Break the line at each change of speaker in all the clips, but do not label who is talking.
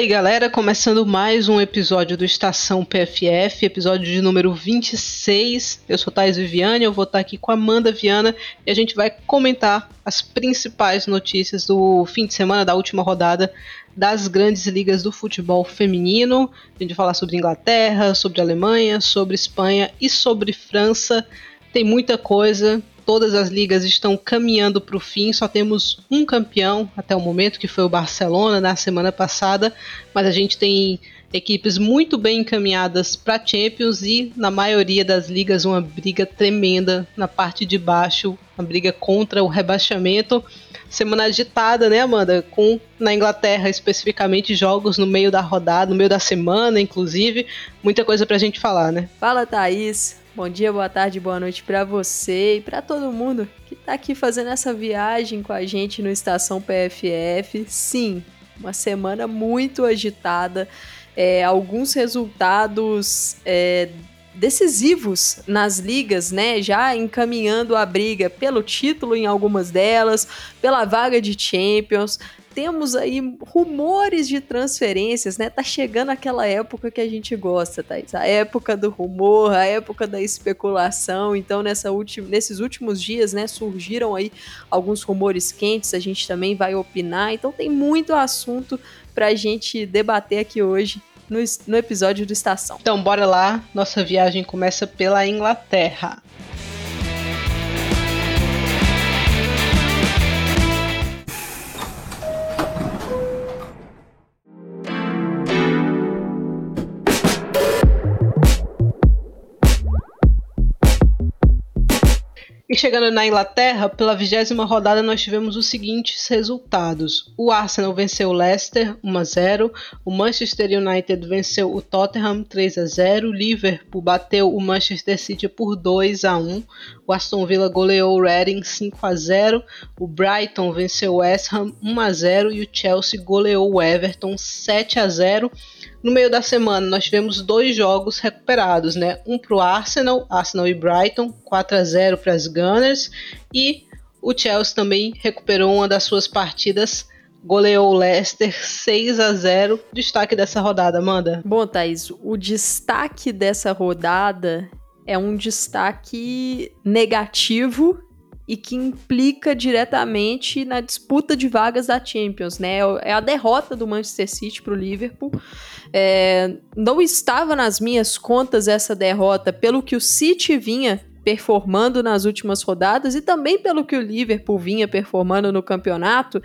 Aí, galera, começando mais um episódio do Estação PFF, episódio de número 26. Eu sou Thais Viviane, eu vou estar aqui com a Amanda Viana e a gente vai comentar as principais notícias do fim de semana da última rodada das grandes ligas do futebol feminino. A gente vai falar sobre Inglaterra, sobre Alemanha, sobre Espanha e sobre França. Tem muita coisa, todas as ligas estão caminhando para o fim, só temos um campeão até o momento, que foi o Barcelona na semana passada, mas a gente tem equipes muito bem encaminhadas para Champions e na maioria das ligas uma briga tremenda na parte de baixo, uma briga contra o rebaixamento. Semana agitada, né, Amanda? Com na Inglaterra especificamente jogos no meio da rodada, no meio da semana, inclusive, muita coisa para a gente falar, né?
Fala, Thaís. Bom dia, boa tarde, boa noite para você e para todo mundo que tá aqui fazendo essa viagem com a gente no Estação PFF. Sim, uma semana muito agitada, é, alguns resultados é, decisivos nas ligas, né? Já encaminhando a briga pelo título em algumas delas, pela vaga de Champions temos aí rumores de transferências, né? Tá chegando aquela época que a gente gosta, Thaís. A época do rumor, a época da especulação. Então, nessa última, nesses últimos dias, né, surgiram aí alguns rumores quentes, a gente também vai opinar. Então, tem muito assunto pra gente debater aqui hoje no, no episódio do Estação.
Então, bora lá. Nossa viagem começa pela Inglaterra. E chegando na Inglaterra, pela vigésima rodada nós tivemos os seguintes resultados. O Arsenal venceu o Leicester 1 a 0, o Manchester United venceu o Tottenham 3 a 0, o Liverpool bateu o Manchester City por 2 a 1, o Aston Villa goleou o Reading 5 a 0, o Brighton venceu o West Ham 1 a 0 e o Chelsea goleou o Everton 7 a 0. No meio da semana, nós tivemos dois jogos recuperados, né? Um para o Arsenal, Arsenal e Brighton, 4 a 0 para as Gunners, e o Chelsea também recuperou uma das suas partidas goleou o Leicester 6 a 0. Destaque dessa rodada, Amanda.
Bom, Thaís, o destaque dessa rodada é um destaque negativo e que implica diretamente na disputa de vagas da Champions, né? É a derrota do Manchester City para o Liverpool. É, não estava nas minhas contas essa derrota pelo que o City vinha performando nas últimas rodadas e também pelo que o Liverpool vinha performando no campeonato.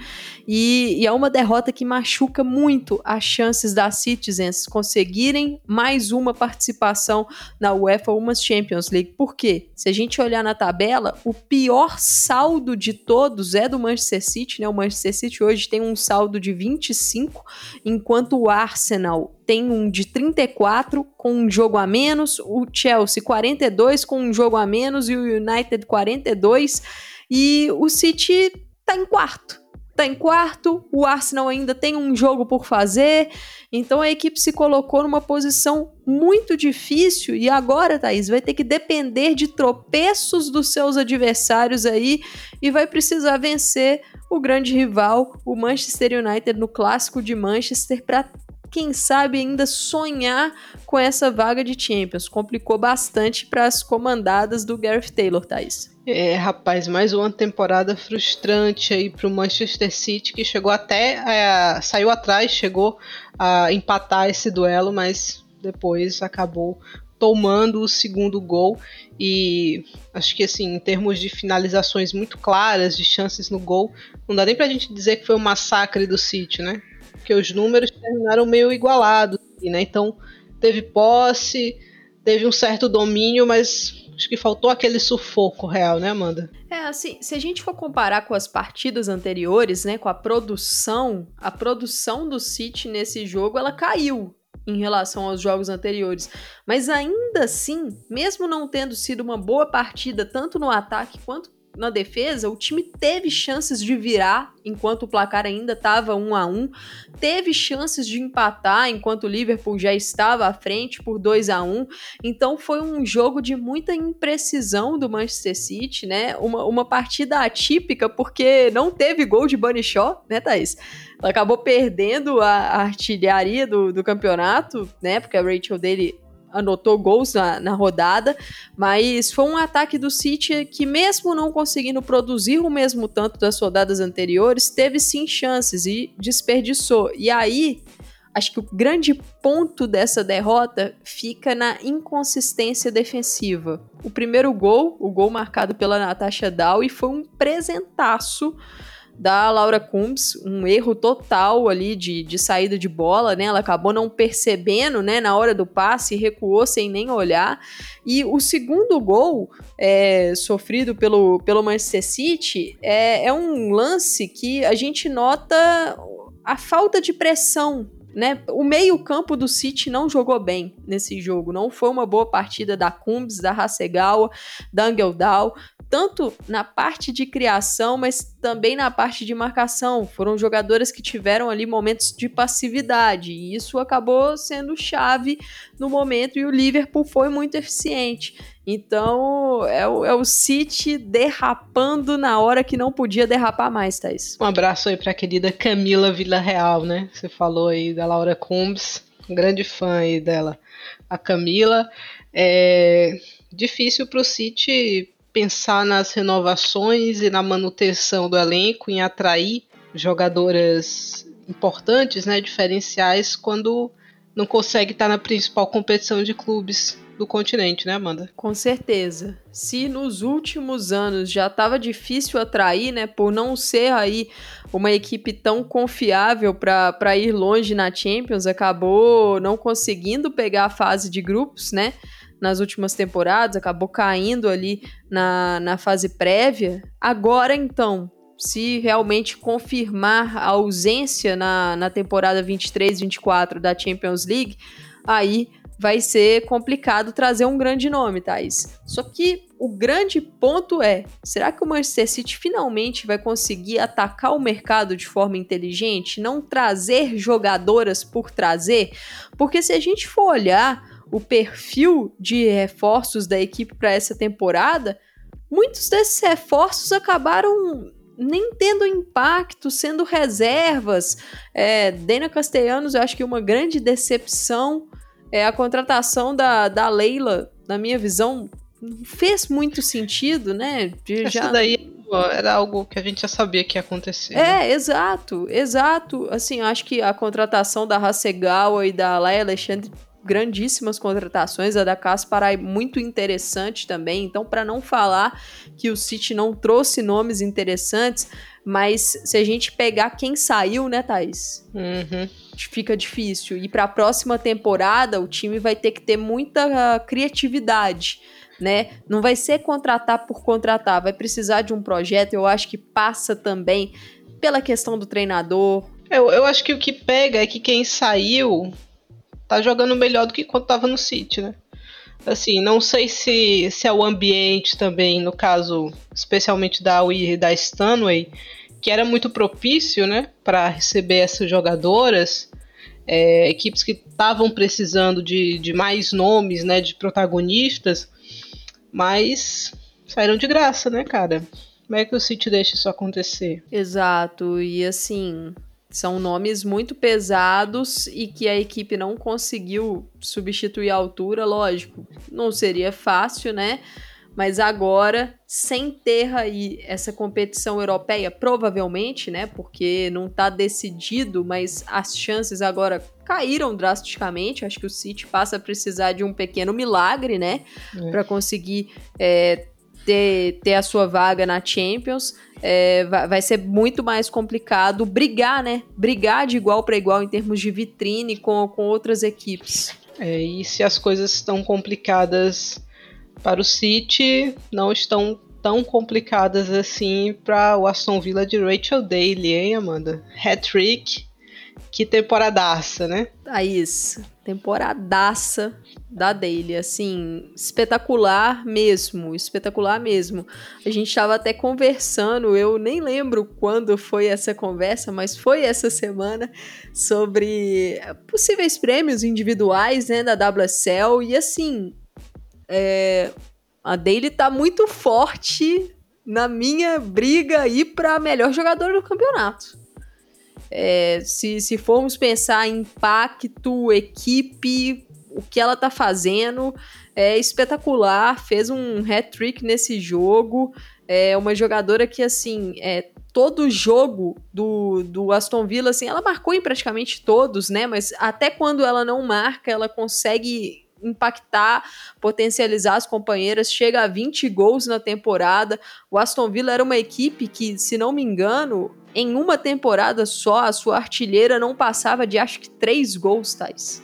E, e, é uma derrota que machuca muito as chances das Citizens conseguirem mais uma participação na UEFA Women's Champions League. Por quê? Se a gente olhar na tabela, o pior saldo de todos é do Manchester City, né? O Manchester City hoje tem um saldo de 25, enquanto o Arsenal tem um de 34 com um jogo a menos, o Chelsea 42 com um jogo a menos e o United 42 e o City tá em quarto. Tá em quarto, o Arsenal ainda tem um jogo por fazer, então a equipe se colocou numa posição muito difícil e agora, Thaís, vai ter que depender de tropeços dos seus adversários aí e vai precisar vencer o grande rival, o Manchester United, no clássico de Manchester, para quem sabe ainda sonhar com essa vaga de Champions. Complicou bastante para as comandadas do Gareth Taylor, Thais.
É, rapaz, mais uma temporada frustrante aí para o Manchester City, que chegou até. É, saiu atrás, chegou a empatar esse duelo, mas depois acabou tomando o segundo gol e acho que assim, em termos de finalizações muito claras, de chances no gol, não dá nem pra gente dizer que foi um massacre do City, né? Porque os números terminaram meio igualados, né? Então teve posse, teve um certo domínio, mas acho que faltou aquele sufoco real, né, Amanda?
É, assim, se a gente for comparar com as partidas anteriores, né, com a produção, a produção do City nesse jogo, ela caiu em relação aos jogos anteriores. Mas ainda assim, mesmo não tendo sido uma boa partida tanto no ataque quanto na defesa, o time teve chances de virar enquanto o placar ainda estava 1 a 1 teve chances de empatar enquanto o Liverpool já estava à frente por 2 a 1 Então foi um jogo de muita imprecisão do Manchester City, né? Uma, uma partida atípica porque não teve gol de Bunny Shaw, né, Thaís? Ela acabou perdendo a, artilharia do, do campeonato, né? Porque a Rachel dele anotou gols na, na, rodada, mas foi um ataque do City que, mesmo não conseguindo produzir o mesmo tanto das rodadas anteriores, teve sim chances e desperdiçou. E aí, acho que o grande ponto dessa derrota fica na inconsistência defensiva. O primeiro gol, o gol marcado pela Natasha Dow, foi um presentaço da Laura Combs, um erro total ali de, de saída de bola, né? Ela acabou não percebendo, né, na hora do passe, recuou sem nem olhar. E o segundo gol é, sofrido pelo, pelo Manchester City é, é um lance que a gente nota a falta de pressão né? O meio-campo do City não jogou bem nesse jogo. Não foi uma boa partida da Kumbs, da Hasegawa, da Angeldal tanto na parte de criação, mas também na parte de marcação. Foram jogadoras que tiveram ali momentos de passividade, e isso acabou sendo chave no momento, e o Liverpool foi muito eficiente. Então, é o, é o City derrapando na hora que não podia derrapar mais, Thaís.
Um abraço aí para a querida Camila Villarreal, né? Você falou aí da Laura Combs, um grande fã aí dela. A Camila. É difícil para o City pensar nas renovações e na manutenção do elenco, em atrair jogadoras importantes, né, diferenciais, quando não consegue estar na principal competição de clubes do continente, né, Amanda?
Com certeza. Se nos últimos anos já estava difícil atrair, né, por não ser aí uma equipe tão confiável para ir longe na Champions, acabou não conseguindo pegar a fase de grupos, né? Nas últimas temporadas, acabou caindo ali na, na fase prévia. Agora, então, se realmente confirmar a ausência na, na temporada 23-24 da Champions League, aí vai ser complicado trazer um grande nome, Thais. Só que o grande ponto é: será que o Manchester City finalmente vai conseguir atacar o mercado de forma inteligente? Não trazer jogadoras por trazer? Porque se a gente for olhar o perfil de reforços da equipe para essa temporada, muitos desses reforços acabaram nem tendo impacto, sendo reservas. É, Dana Castellanos, eu acho que uma grande decepção é a contratação da, da Leila, na minha visão, não fez muito sentido, né?
De, já... daí era algo que a gente já sabia que ia acontecer.
É, né? exato, exato. Assim, acho que a contratação da Hasegawa e da Laia Alexandre grandíssimas contratações, a da Kasparai muito interessante também. Então, para não falar que o City não trouxe nomes interessantes, mas se a gente pegar quem saiu, né, Thaís?
Uhum.
Fica difícil. E para a próxima temporada, o time vai ter que ter muita criatividade. Né? Não vai ser contratar por contratar, vai precisar de um projeto. Eu acho que passa também pela questão do treinador.
Eu, eu acho que o que pega é que quem saiu tá jogando melhor do que quando tava no City, né? Assim, não sei se, se é o ambiente também, no caso, especialmente da Wii e da Stanway, que era muito propício, né, para receber essas jogadoras, é, equipes que estavam precisando de, de mais nomes, né, de protagonistas, mas saíram de graça, né, cara? Como é que o City deixa isso acontecer?
Exato, e assim, são nomes muito pesados e que a equipe não conseguiu substituir a altura, lógico. Não seria fácil, né? Mas agora, sem ter aí essa competição europeia, provavelmente, né? Porque não está decidido, mas as chances agora caíram drasticamente. Acho que o City passa a precisar de um pequeno milagre, né? É. Para conseguir é, ter, ter a sua vaga na Champions é, vai, ser muito mais complicado brigar, né? Brigar de igual para igual em termos de vitrine com, com outras equipes.
É, e se as coisas estão complicadas para o City, não estão tão complicadas assim para o Aston Villa de Rachel Daly, hein, Amanda? Hat-trick Que temporadaça, né?
Thaís, temporadaça da Daily, assim, espetacular mesmo, espetacular mesmo. A gente estava até conversando, eu nem lembro quando foi essa conversa, mas foi essa semana, sobre possíveis prêmios individuais, né, da WSL, e assim, é, a Daily tá muito forte na minha briga aí para melhor jogador do campeonato. É, se, se formos pensar em impacto, equipe, o que ela tá fazendo, é espetacular. Fez um hat-trick nesse jogo. É uma jogadora que, assim, é, todo jogo do, do Aston Villa, assim, ela marcou em praticamente todos, né? Mas até quando ela não marca, ela consegue impactar, potencializar as companheiras, chega a 20 gols na temporada. O Aston Villa era uma equipe que, se não me engano, em uma temporada só, a sua artilheira não passava de acho que 3 gols, Thais.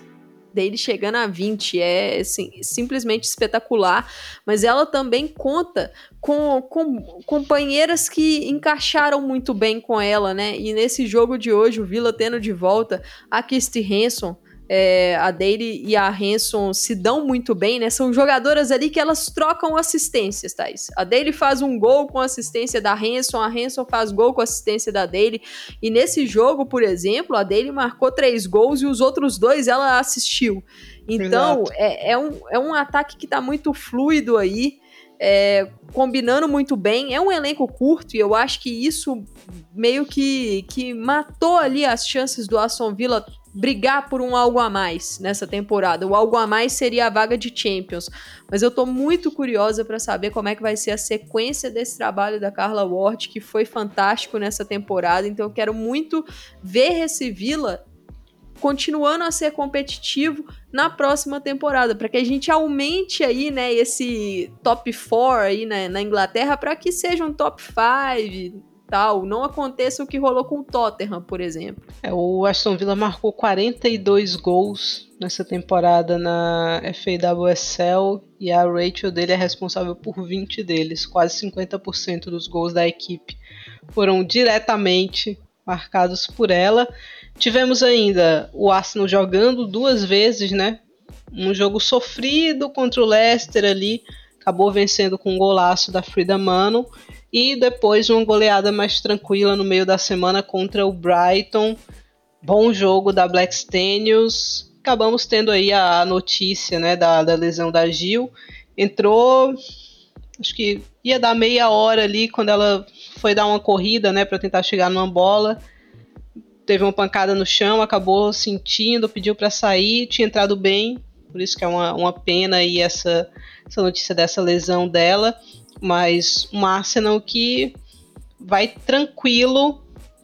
Dele chegando a 20 é assim, simplesmente espetacular, mas ela também conta com, com companheiras que encaixaram muito bem com ela, né? E nesse jogo de hoje, o Villa tendo de volta a Kirsty Hanson, é, a Daly e a Hanson se dão muito bem, né? São jogadoras ali que elas trocam assistências, Thais. A Daly faz um gol com assistência da Hanson, a Hanson faz gol com assistência da Daly. E nesse jogo, por exemplo, a Daly marcou três gols e os outros dois ela assistiu. Então, é, é, um, é um ataque que tá muito fluido aí. É, combinando muito bem. É um elenco curto e eu acho que isso meio que, que matou ali as chances do Aston Villa brigar por um algo a mais nessa temporada. O algo a mais seria a vaga de Champions. Mas eu tô muito curiosa para saber como é que vai ser a sequência desse trabalho da Carla Ward, que foi fantástico nessa temporada. Então eu quero muito ver esse Villa continuando a ser competitivo na próxima temporada, para que a gente aumente aí, né, esse top 4 aí né, na Inglaterra para que seja um top 5, tal, não aconteça o que rolou com o Tottenham, por exemplo.
É, o Aston Villa marcou 42 gols nessa temporada na FAWSL e a Rachel dele é responsável por 20 deles, quase 50% dos gols da equipe foram diretamente marcados por ela. Tivemos ainda o Arsenal jogando duas vezes, né? Um jogo sofrido contra o Leicester ali, acabou vencendo com um golaço da Frida Mano e depois uma goleada mais tranquila no meio da semana contra o Brighton. Bom jogo da Black Stenius. Acabamos tendo aí a notícia né, da, da lesão da Gil. Entrou, acho que ia dar meia hora ali quando ela foi dar uma corrida né, para tentar chegar numa bola. Teve uma pancada no chão, acabou sentindo, pediu para sair, tinha entrado bem, por isso que é uma, uma pena aí essa, essa notícia dessa lesão dela mas um Arsenal que vai tranquilo,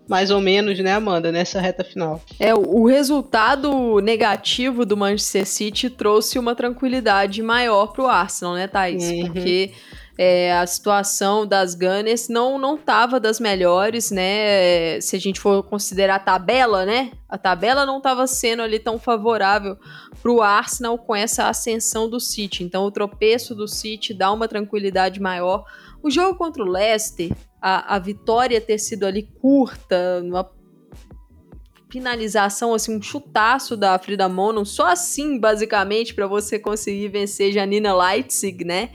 mais ou menos, né, Amanda, nessa reta final.
É, o resultado negativo do Manchester City trouxe uma tranquilidade maior pro Arsenal, né, Thaís? Uhum. Porque é, a situação das Gunners não não tava das melhores, né? Se a gente for considerar a tabela, né? A tabela não estava sendo ali tão favorável para o Arsenal com essa ascensão do City. Então o tropeço do City dá uma tranquilidade maior. O jogo contra o Leicester, a, a vitória ter sido ali curta, uma finalização, assim, um chutaço da Frida Mono, só assim, basicamente, para você conseguir vencer Janina Leitzig, né?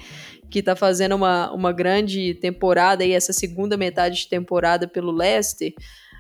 Que tá fazendo uma, uma grande temporada e essa segunda metade de temporada pelo Leicester.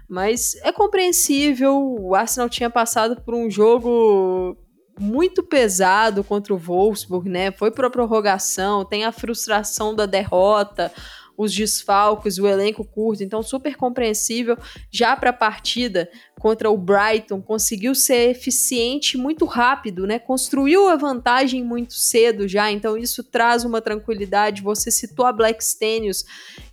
Mas é compreensível, o Arsenal tinha passado por um jogo muito pesado contra o Wolfsburg, né? Foi para prorrogação, tem a frustração da derrota, os desfalques, o elenco curto, então super compreensível. Já para a partida contra o Brighton, conseguiu ser eficiente muito rápido, né? Construiu a vantagem muito cedo já, então isso traz uma tranquilidade. Você citou a Black Stenius,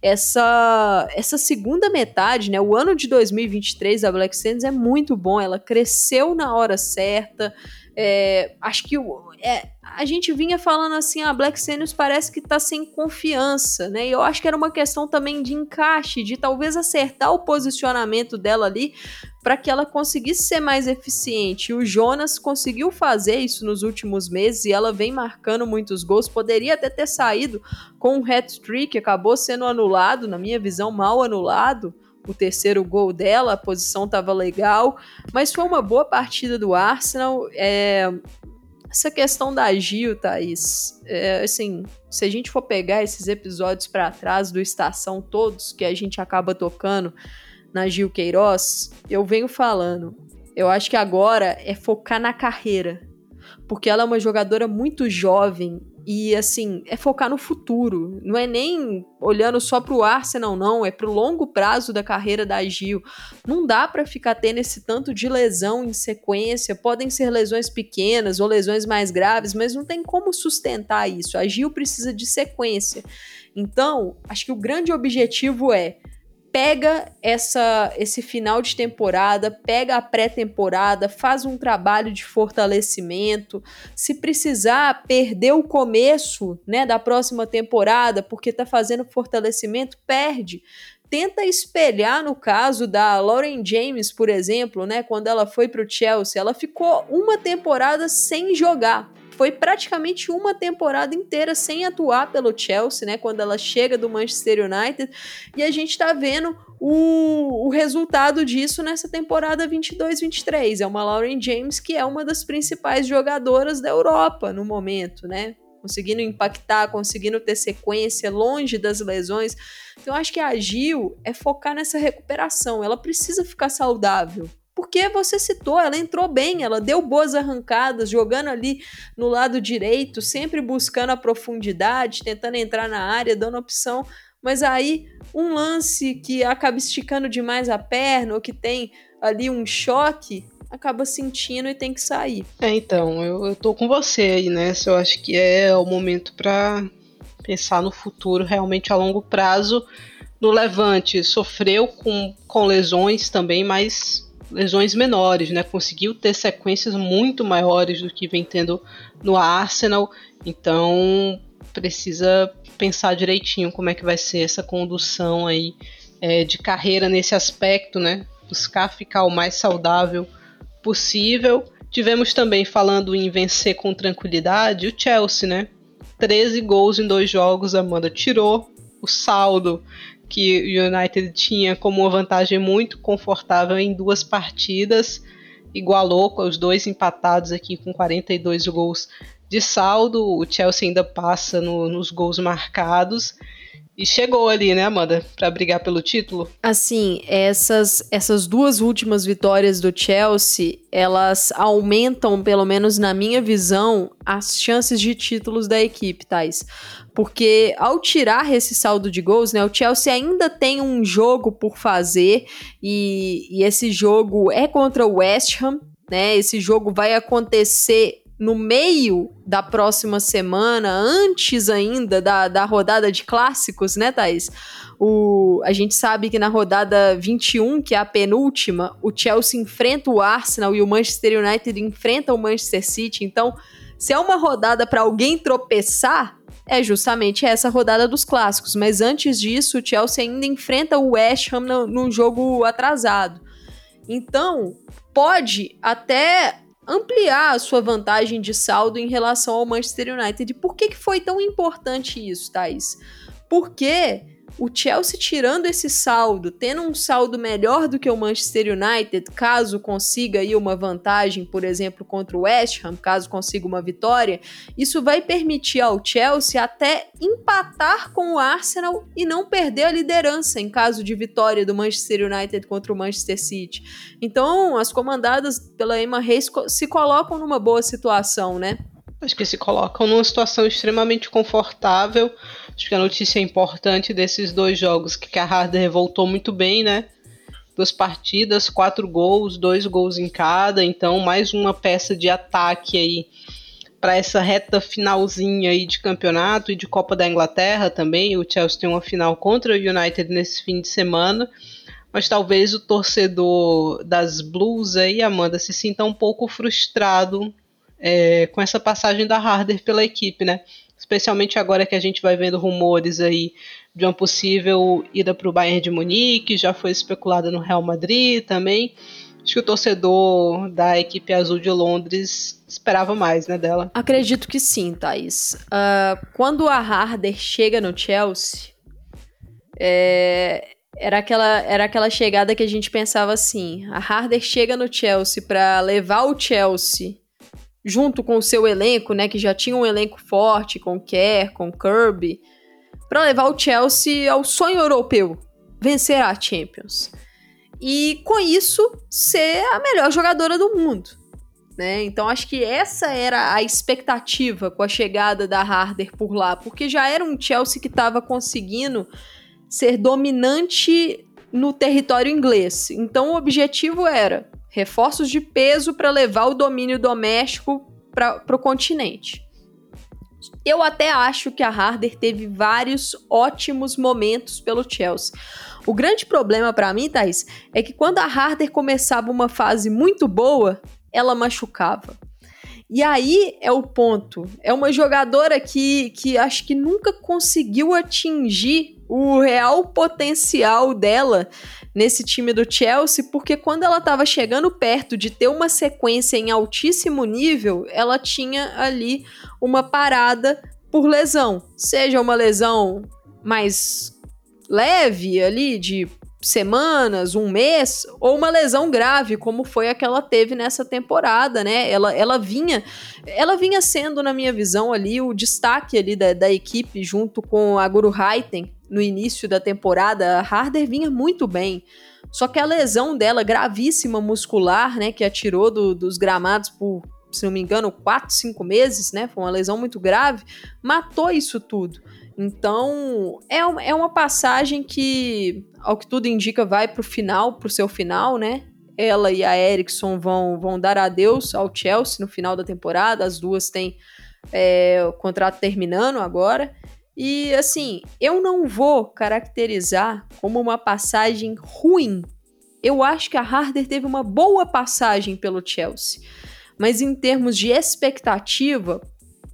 essa essa segunda metade, né? O ano de 2023 da Black Stenius é muito bom, ela cresceu na hora certa. É, acho que é, a gente vinha falando assim, a Black Seniors parece que tá sem confiança, né? E eu acho que era uma questão também de encaixe, de talvez acertar o posicionamento dela ali para que ela conseguisse ser mais eficiente. E o Jonas conseguiu fazer isso nos últimos meses e ela vem marcando muitos gols. Poderia até ter saído com um hat-trick, acabou sendo anulado, na minha visão, mal anulado o terceiro gol dela, a posição estava legal, mas foi uma boa partida do Arsenal. É, essa questão da Gil, Thaís, é, assim, se a gente for pegar esses episódios para trás do Estação todos, que a gente acaba tocando na Gil Queiroz, eu venho falando, eu acho que agora é focar na carreira, porque ela é uma jogadora muito jovem e assim, é focar no futuro. Não é nem olhando só pro Arsenal, não. É pro longo prazo da carreira da Gil. Não dá para ficar tendo esse tanto de lesão em sequência. Podem ser lesões pequenas ou lesões mais graves, mas não tem como sustentar isso. A Gil precisa de sequência. Então, acho que o grande objetivo é pega essa esse final de temporada, pega a pré-temporada, faz um trabalho de fortalecimento. Se precisar perder o começo, né, da próxima temporada, porque tá fazendo fortalecimento, perde. Tenta espelhar no caso da Lauren James, por exemplo, né, quando ela foi para o Chelsea, ela ficou uma temporada sem jogar foi praticamente uma temporada inteira sem atuar pelo Chelsea, né? Quando ela chega do Manchester United. E a gente tá vendo o, o resultado disso nessa temporada 22-23. É uma Lauren James que é uma das principais jogadoras da Europa no momento, né? Conseguindo impactar, conseguindo ter sequência, longe das lesões. Então, eu acho que a Gil é focar nessa recuperação. Ela precisa ficar saudável porque você citou, ela entrou bem, ela deu boas arrancadas, jogando ali no lado direito, sempre buscando a profundidade, tentando entrar na área, dando opção. Mas aí, um lance que acaba esticando demais a perna, ou que tem ali um choque, acaba sentindo e tem que sair.
É, então, eu, eu tô com você aí, né? Eu acho que é o momento para pensar no futuro, realmente a longo prazo. No Levante, sofreu com, com lesões também, mas lesões menores, né? Conseguiu ter sequências muito maiores do que vem tendo no Arsenal. Então precisa pensar direitinho como é que vai ser essa condução aí é, de carreira nesse aspecto, né? Buscar ficar o mais saudável possível. Tivemos também falando em vencer com tranquilidade o Chelsea, né? 13 gols em dois jogos, Amanda tirou o saldo que o United tinha como uma vantagem muito confortável em duas partidas, igualou com os dois empatados aqui com 42 gols de saldo. O Chelsea ainda passa no, nos gols marcados. E chegou ali, né, Amanda, para brigar pelo título?
Assim, essas, essas duas últimas vitórias do Chelsea, elas aumentam, pelo menos na minha visão, as chances de títulos da equipe, Thais. Porque ao tirar esse saldo de gols, né, o Chelsea ainda tem um jogo por fazer e, e esse jogo é contra o West Ham, né? Esse jogo vai acontecer no meio da próxima semana, antes ainda da, da rodada de clássicos, né, Thaís? O, a gente sabe que na rodada 21, que é a penúltima, o Chelsea enfrenta o Arsenal e o Manchester United enfrenta o Manchester City. Então, se é uma rodada para alguém tropeçar, é justamente essa rodada dos clássicos. Mas antes disso, o Chelsea ainda enfrenta o West Ham num jogo atrasado. Então, pode até ampliar a sua vantagem de saldo em relação ao Manchester United. Por que, que foi tão importante isso, Thaís? Porque o Chelsea tirando esse saldo, tendo um saldo melhor do que o Manchester United, caso consiga aí uma vantagem, por exemplo, contra o West Ham, caso consiga uma vitória, isso vai permitir ao Chelsea até empatar com o Arsenal e não perder a liderança em caso de vitória do Manchester United contra o Manchester City. Então, as comandadas pela Emma Reis se colocam numa boa situação, né?
Acho que se colocam numa situação extremamente confortável Acho que a notícia importante desses dois jogos que a Harder voltou muito bem, né? Duas partidas, quatro gols, dois gols em cada, então mais uma peça de ataque aí para essa reta finalzinha aí de campeonato e de Copa da Inglaterra também. O Chelsea tem uma final contra o United nesse fim de semana. Mas talvez o torcedor das Blues aí, Amanda, se sinta um pouco frustrado é, com essa passagem da Harder pela equipe, né? Especialmente agora que a gente vai vendo rumores aí de uma possível ida para o Bayern de Munique, já foi especulada no Real Madrid também. Acho que o torcedor da equipe azul de Londres esperava mais, né, dela.
Acredito que sim, Thaís. Uh, quando a Harder chega no Chelsea, é, era aquela, era aquela chegada que a gente pensava assim: a Harder chega no Chelsea para levar o Chelsea junto com o seu elenco, né, que já tinha um elenco forte com Kerr, com Kirby, para levar o Chelsea ao sonho europeu, vencer a Champions. E com isso ser a melhor jogadora do mundo. Né? Então acho que essa era a expectativa com a chegada da Harder por lá, porque já era um Chelsea que estava conseguindo ser dominante no território inglês. Então o objetivo era reforços de peso para levar o domínio doméstico para o continente. Eu até acho que a Harder teve vários ótimos momentos pelo Chelsea. O grande problema para mim, Thais, é que quando a Harder começava uma fase muito boa, ela machucava. E aí é o ponto. É uma jogadora que, que acho que nunca conseguiu atingir o real potencial dela nesse time do Chelsea, porque quando ela estava chegando perto de ter uma sequência em altíssimo nível, ela tinha ali uma parada por lesão. Seja uma lesão mais leve ali, de semanas, um mês, ou uma lesão grave, como foi a que ela teve nessa temporada, né? Ela, ela vinha ela vinha sendo, na minha visão, ali o destaque ali da, da equipe junto com a Guru Haiten no início da temporada. A Harder vinha muito bem. Só que a lesão dela, gravíssima muscular, né, que a tirou do, dos gramados por, se não me engano, 4, 5 meses, né? Foi uma lesão muito grave, matou isso tudo. Então, é, é uma passagem que, ao que tudo indica, vai para o final, para o seu final, né? Ela e a Erickson vão, vão dar adeus ao Chelsea no final da temporada. As duas têm é, o contrato terminando agora. E assim, eu não vou caracterizar como uma passagem ruim. Eu acho que a Harder teve uma boa passagem pelo Chelsea. Mas em termos de expectativa,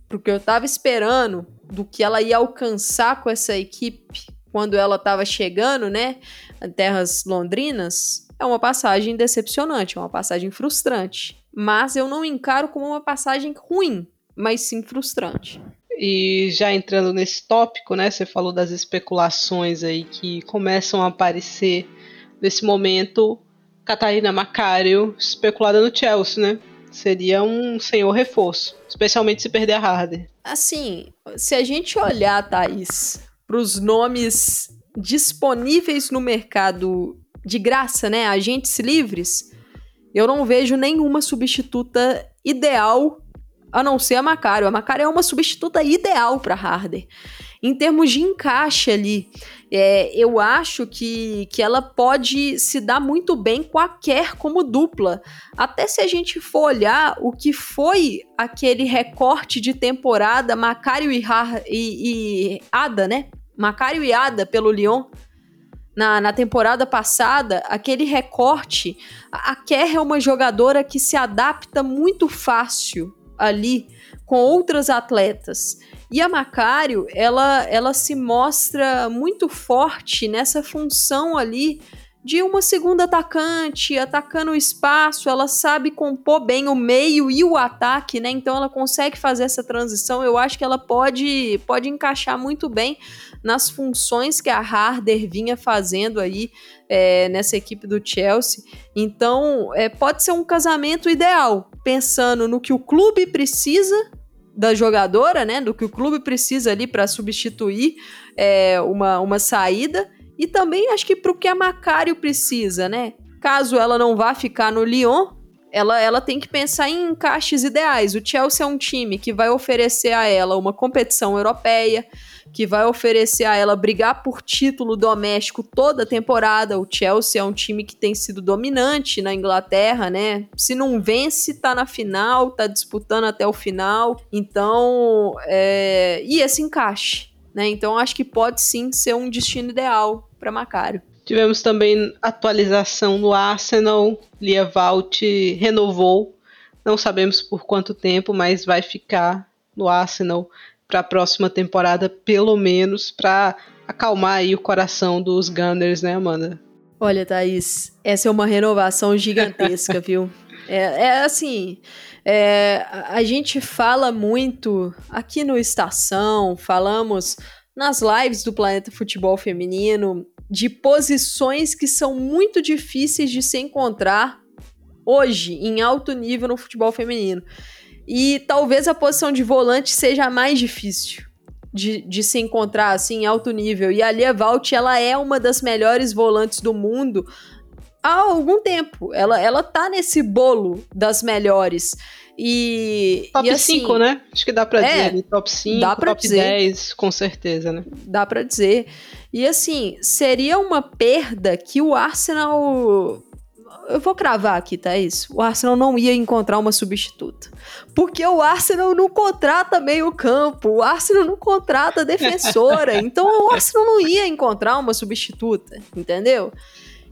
porque eu estava esperando do que ela ia alcançar com essa equipe quando ela estava chegando, né, em terras londrinas, é uma passagem decepcionante, é uma passagem frustrante. Mas eu não encaro como uma passagem ruim, mas sim frustrante.
E já entrando nesse tópico, né, você falou das especulações aí que começam a aparecer nesse momento. Catarina Macario especulada no Chelsea, né? Seria um senhor reforço, especialmente se perder a Harder.
Assim, se a gente olhar, Thaís, para os nomes disponíveis no mercado de graça, né, agentes livres, eu não vejo nenhuma substituta ideal a não ser a Macário. A Macário é uma substituta ideal para Harder. Em termos de encaixe ali, é, eu acho que, que ela pode se dar muito bem com a Kerr como dupla. Até se a gente for olhar o que foi aquele recorte de temporada Macário e, e, e Ada, né? Macário e Ada pelo Lyon. Na, na, temporada passada, aquele recorte, a Kerr é uma jogadora que se adapta muito fácil ali com outras atletas. E a Macário, ela, ela se mostra muito forte nessa função ali de uma segunda atacante, atacando o espaço, ela sabe compor bem o meio e o ataque, né? Então ela consegue fazer essa transição. Eu acho que ela pode, pode encaixar muito bem nas funções que a Harder vinha fazendo aí é, nessa equipe do Chelsea. Então é, pode ser um casamento ideal, pensando no que o clube precisa da jogadora, né? Do que o clube precisa ali para substituir é, uma, uma saída e também acho que para o que a Macário precisa, né? Caso ela não vá ficar no Lyon, ela, ela tem que pensar em encaixes ideais. O Chelsea é um time que vai oferecer a ela uma competição europeia, que vai oferecer a ela brigar por título doméstico toda a temporada. O Chelsea é um time que tem sido dominante na Inglaterra, né? Se não vence, tá na final, tá disputando até o final. Então, é... e esse encaixe né? Então acho que pode sim ser um destino ideal para Macário.
Tivemos também atualização no Arsenal. Lia Valt renovou. Não sabemos por quanto tempo, mas vai ficar no Arsenal para a próxima temporada, pelo menos, para acalmar aí o coração dos Gunners, né, Amanda?
Olha, Thaís, essa é uma renovação gigantesca, viu? É, é assim, é, a gente fala muito aqui no Estação, falamos nas lives do Planeta Futebol Feminino de posições que são muito difíceis de se encontrar hoje em alto nível no futebol feminino. E talvez a posição de volante seja a mais difícil de, de se encontrar assim em alto nível. E a Lia Valt, ela é uma das melhores volantes do mundo há algum tempo. Ela, ela tá nesse bolo das melhores. E.
Top 5, assim, né? Acho que dá pra é, dizer. Top 5, dá pra top dizer, 10, com certeza, né?
Dá pra dizer. E assim, seria uma perda que o Arsenal eu vou cravar aqui, tá isso? O Arsenal não ia encontrar uma substituta. Porque o Arsenal não contrata meio campo, o Arsenal não contrata defensora. então o Arsenal não ia encontrar uma substituta, entendeu?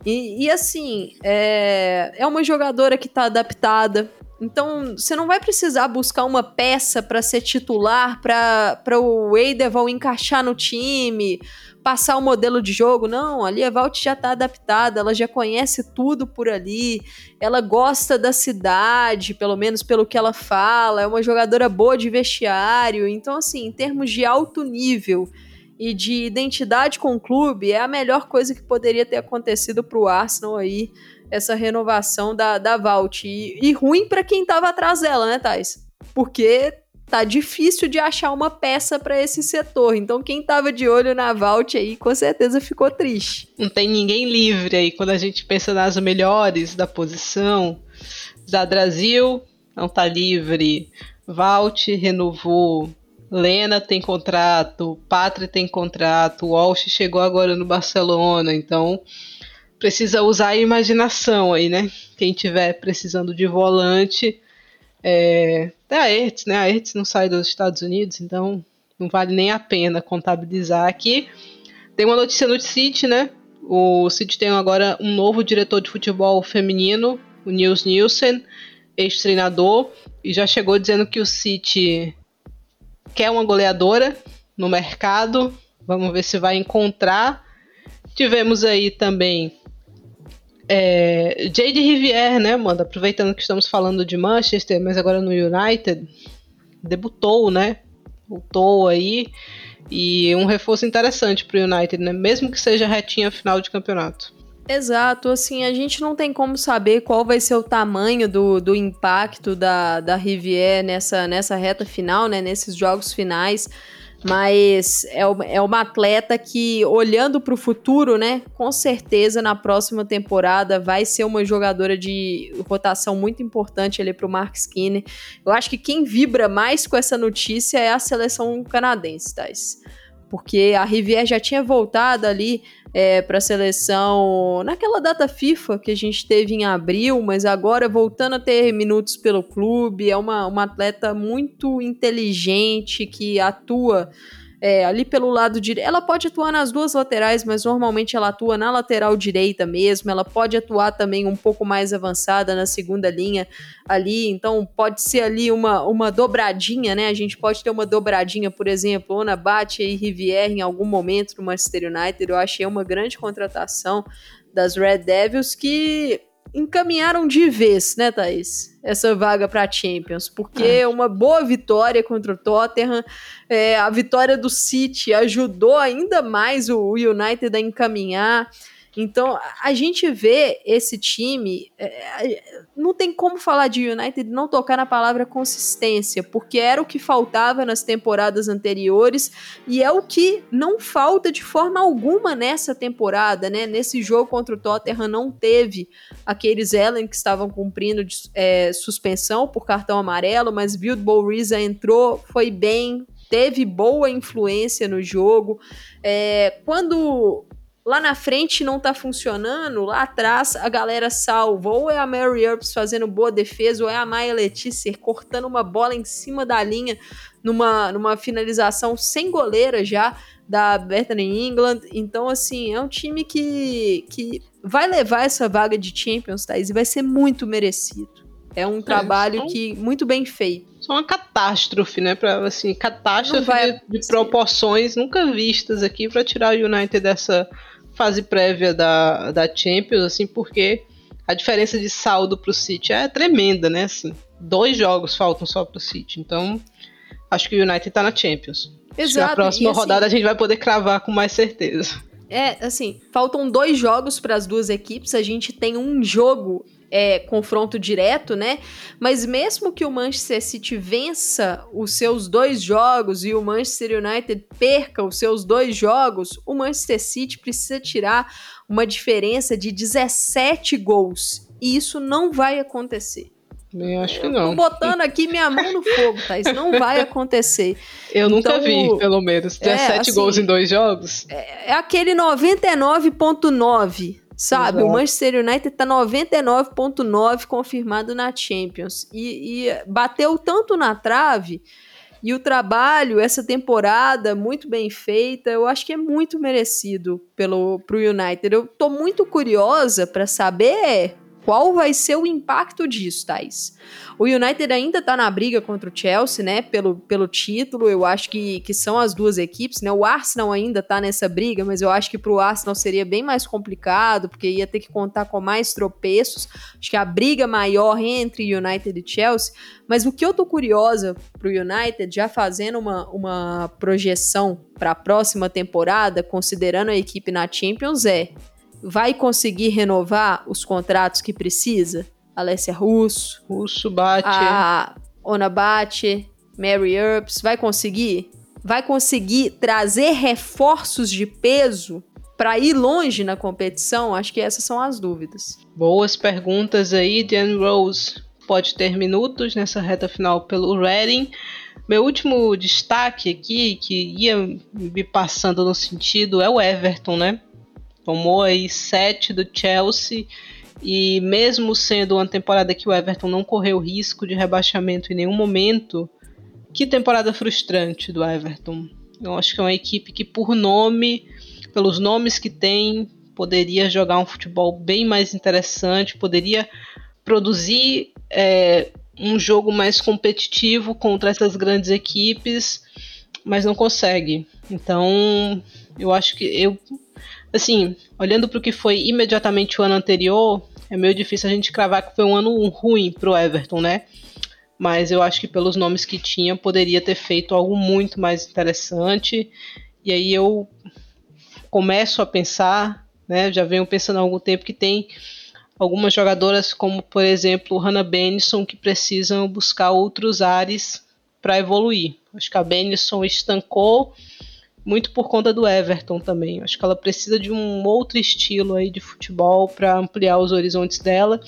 E, e assim, é, é uma jogadora que tá adaptada. Então, você não vai precisar buscar uma peça para ser titular, para o Eideval encaixar no time, passar o modelo de jogo. Não, a Valt já está adaptada, ela já conhece tudo por ali, ela gosta da cidade, pelo menos pelo que ela fala, é uma jogadora boa de vestiário. Então, assim, em termos de alto nível e de identidade com o clube, é a melhor coisa que poderia ter acontecido para o Arsenal aí, essa renovação da, da Valt. E, e ruim para quem estava atrás dela, né, Thais? Porque tá difícil de achar uma peça para esse setor. Então quem tava de olho na Vault aí com certeza ficou triste.
Não tem ninguém livre aí quando a gente pensa nas melhores da posição. Da Brasil não tá livre. Vault renovou. Lena tem contrato, Pátria tem contrato, Walsh chegou agora no Barcelona, então precisa usar a imaginação aí, né? Quem tiver precisando de volante, é, até a Ertz, né? A Ertz não sai dos Estados Unidos, então não vale nem a pena contabilizar aqui. Tem uma notícia no City, né? O City tem agora um novo diretor de futebol feminino, o Nils Nielsen, ex-treinador, e já chegou dizendo que o City quer uma goleadora no mercado. Vamos ver se vai encontrar. Tivemos aí também é, Jade Rivière, né, Amanda? Aproveitando que estamos falando de Manchester, mas agora no United, debutou, né? Voltou aí. E um reforço interessante para o United, né? Mesmo que seja retinha final de campeonato.
Exato, assim, a gente não tem como saber qual vai ser o tamanho do, do impacto da, da Rivière nessa, nessa reta final, né? Nesses jogos finais. Mas é, é uma atleta que, olhando para o futuro, né, com certeza na próxima temporada vai ser uma jogadora de rotação muito importante ali para o Mark Skinner. Eu acho que quem vibra mais com essa notícia é a seleção canadense, Thais. Porque a Rivière já tinha voltado ali é, para a seleção naquela data FIFA que a gente teve em abril, mas agora voltando a ter minutos pelo clube, é uma, uma atleta muito inteligente que atua é, ali pelo lado direito. Ela pode atuar nas duas laterais, mas normalmente ela atua na lateral direita mesmo. Ela pode atuar também um pouco mais avançada na segunda linha ali. Então pode ser ali uma, uma dobradinha, né? A gente pode ter uma dobradinha, por exemplo, Ona Bate e Rivière em algum momento no Manchester United. Eu achei uma grande contratação das Red Devils que encaminharam de vez, né, Thaís? Essa vaga para Champions, porque é. uma boa vitória contra o Tottenham, é, a vitória do City ajudou ainda mais o United a encaminhar. Então, a gente vê esse time. É, não tem como falar de United não tocar na palavra consistência, porque era o que faltava nas temporadas anteriores e é o que não falta de forma alguma nessa temporada, né? Nesse jogo contra o Tottenham não teve aqueles Ellen que estavam cumprindo de, é, suspensão por cartão amarelo, mas Bill Riza entrou, foi bem, teve boa influência no jogo. É, quando lá na frente não tá funcionando, lá atrás a galera salva. Ou é a Mary Earps fazendo boa defesa, ou é a Maya Letícia cortando uma bola em cima da linha numa, numa finalização sem goleira já da Bethany England. Então, assim, é um time que, que vai levar essa vaga de Champions, Thais, e vai ser muito merecido. É um é, trabalho só, que muito bem feito.
Só uma catástrofe, né? Pra, assim, catástrofe vai, de, de proporções nunca vistas aqui para tirar o United dessa fase prévia da, da Champions, assim, porque a diferença de saldo pro City é tremenda, né? Assim, dois jogos faltam só pro City. Então, acho que o United tá na Champions. Exato. Na próxima assim, rodada a gente vai poder cravar com mais certeza.
É, assim, faltam dois jogos para as duas equipes. A gente tem um jogo é, confronto direto, né? Mas mesmo que o Manchester City vença os seus dois jogos e o Manchester United perca os seus dois jogos, o Manchester City precisa tirar uma diferença de 17 gols. E isso não vai acontecer.
Eu acho que não.
tô botando aqui minha mão no fogo, tá? Isso não vai acontecer.
Eu nunca então, vi, pelo menos. 17 é, assim, gols em dois jogos.
É, é aquele 99,9, sabe? Exato. O Manchester United tá 99,9 confirmado na Champions. E, e bateu tanto na trave. E o trabalho, essa temporada muito bem feita, eu acho que é muito merecido pelo pro United. Eu tô muito curiosa para saber qual vai ser o impacto disso, Thais? O United ainda tá na briga contra o Chelsea, né? Pelo, pelo título, eu acho que, que são as duas equipes, né? O Arsenal ainda tá nessa briga, mas eu acho que pro Arsenal seria bem mais complicado, porque ia ter que contar com mais tropeços. Acho que a briga maior entre United e Chelsea. Mas o que eu tô curiosa pro United, já fazendo uma, uma projeção para a próxima temporada, considerando a equipe na Champions, é vai conseguir renovar os contratos que precisa? Alessia Russo.
Russo bate.
A Ona bate. Mary Earps. Vai conseguir? Vai conseguir trazer reforços de peso para ir longe na competição? Acho que essas são as dúvidas.
Boas perguntas aí, Dan Rose. Pode ter minutos nessa reta final pelo Reading. Meu último destaque aqui, que ia me passando no sentido, é o Everton, né? Tomou aí sete do Chelsea e mesmo sendo uma temporada que o Everton não correu risco de rebaixamento em nenhum momento, que temporada frustrante do Everton. Eu acho que é uma equipe que por nome, pelos nomes que tem, poderia jogar um futebol bem mais interessante, poderia produzir é, um jogo mais competitivo contra essas grandes equipes, mas não consegue. Então, eu acho que eu assim, olhando para o que foi imediatamente o ano anterior, é meio difícil a gente cravar que foi um ano ruim pro Everton, né? Mas eu acho que pelos nomes que tinha, poderia ter feito algo muito mais interessante. E aí eu começo a pensar, né? Já venho pensando há algum tempo que tem algumas jogadoras, como por exemplo Hannah Benison, que precisam buscar outros ares para evoluir. Acho que a Benison estancou muito por conta do Everton também. Acho que ela precisa de um outro estilo aí de futebol para ampliar os horizontes dela.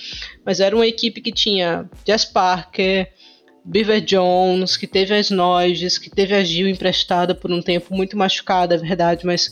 Mas era uma equipe que tinha Jess Parker, Beaver Jones, que teve as Noiges, que teve a Gil emprestada por um tempo muito machucada, é verdade, mas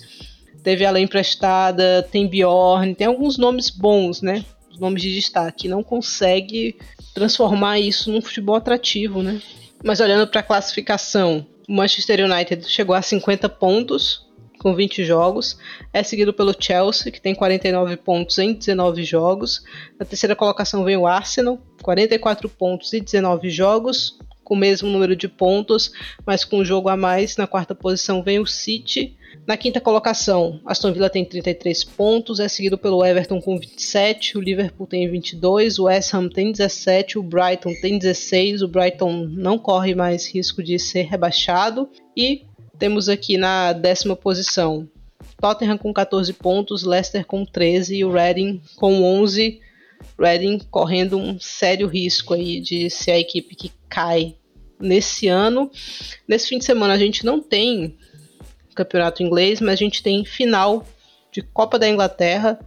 teve ela emprestada, tem Bjorn, tem alguns nomes bons, né? Os nomes de destaque. Não consegue transformar isso num futebol atrativo, né? Mas olhando para a classificação, Manchester United chegou a 50 pontos com 20 jogos. É seguido pelo Chelsea, que tem 49 pontos em 19 jogos. Na terceira colocação vem o Arsenal, 44 pontos e 19 jogos, com o mesmo número de pontos, mas com um jogo a mais. Na quarta posição vem o City, na quinta colocação, Aston Villa tem 33 pontos, é seguido pelo Everton com 27, o Liverpool tem 22, o West Ham tem 17, o Brighton tem 16, o Brighton não corre mais risco de ser rebaixado. E temos aqui na décima posição Tottenham com 14 pontos, Leicester com 13 e o Reading com 11. Reading correndo um sério risco aí de ser a equipe que cai nesse ano. Nesse fim de semana a gente não tem campeonato inglês, mas a gente tem final de Copa da Inglaterra.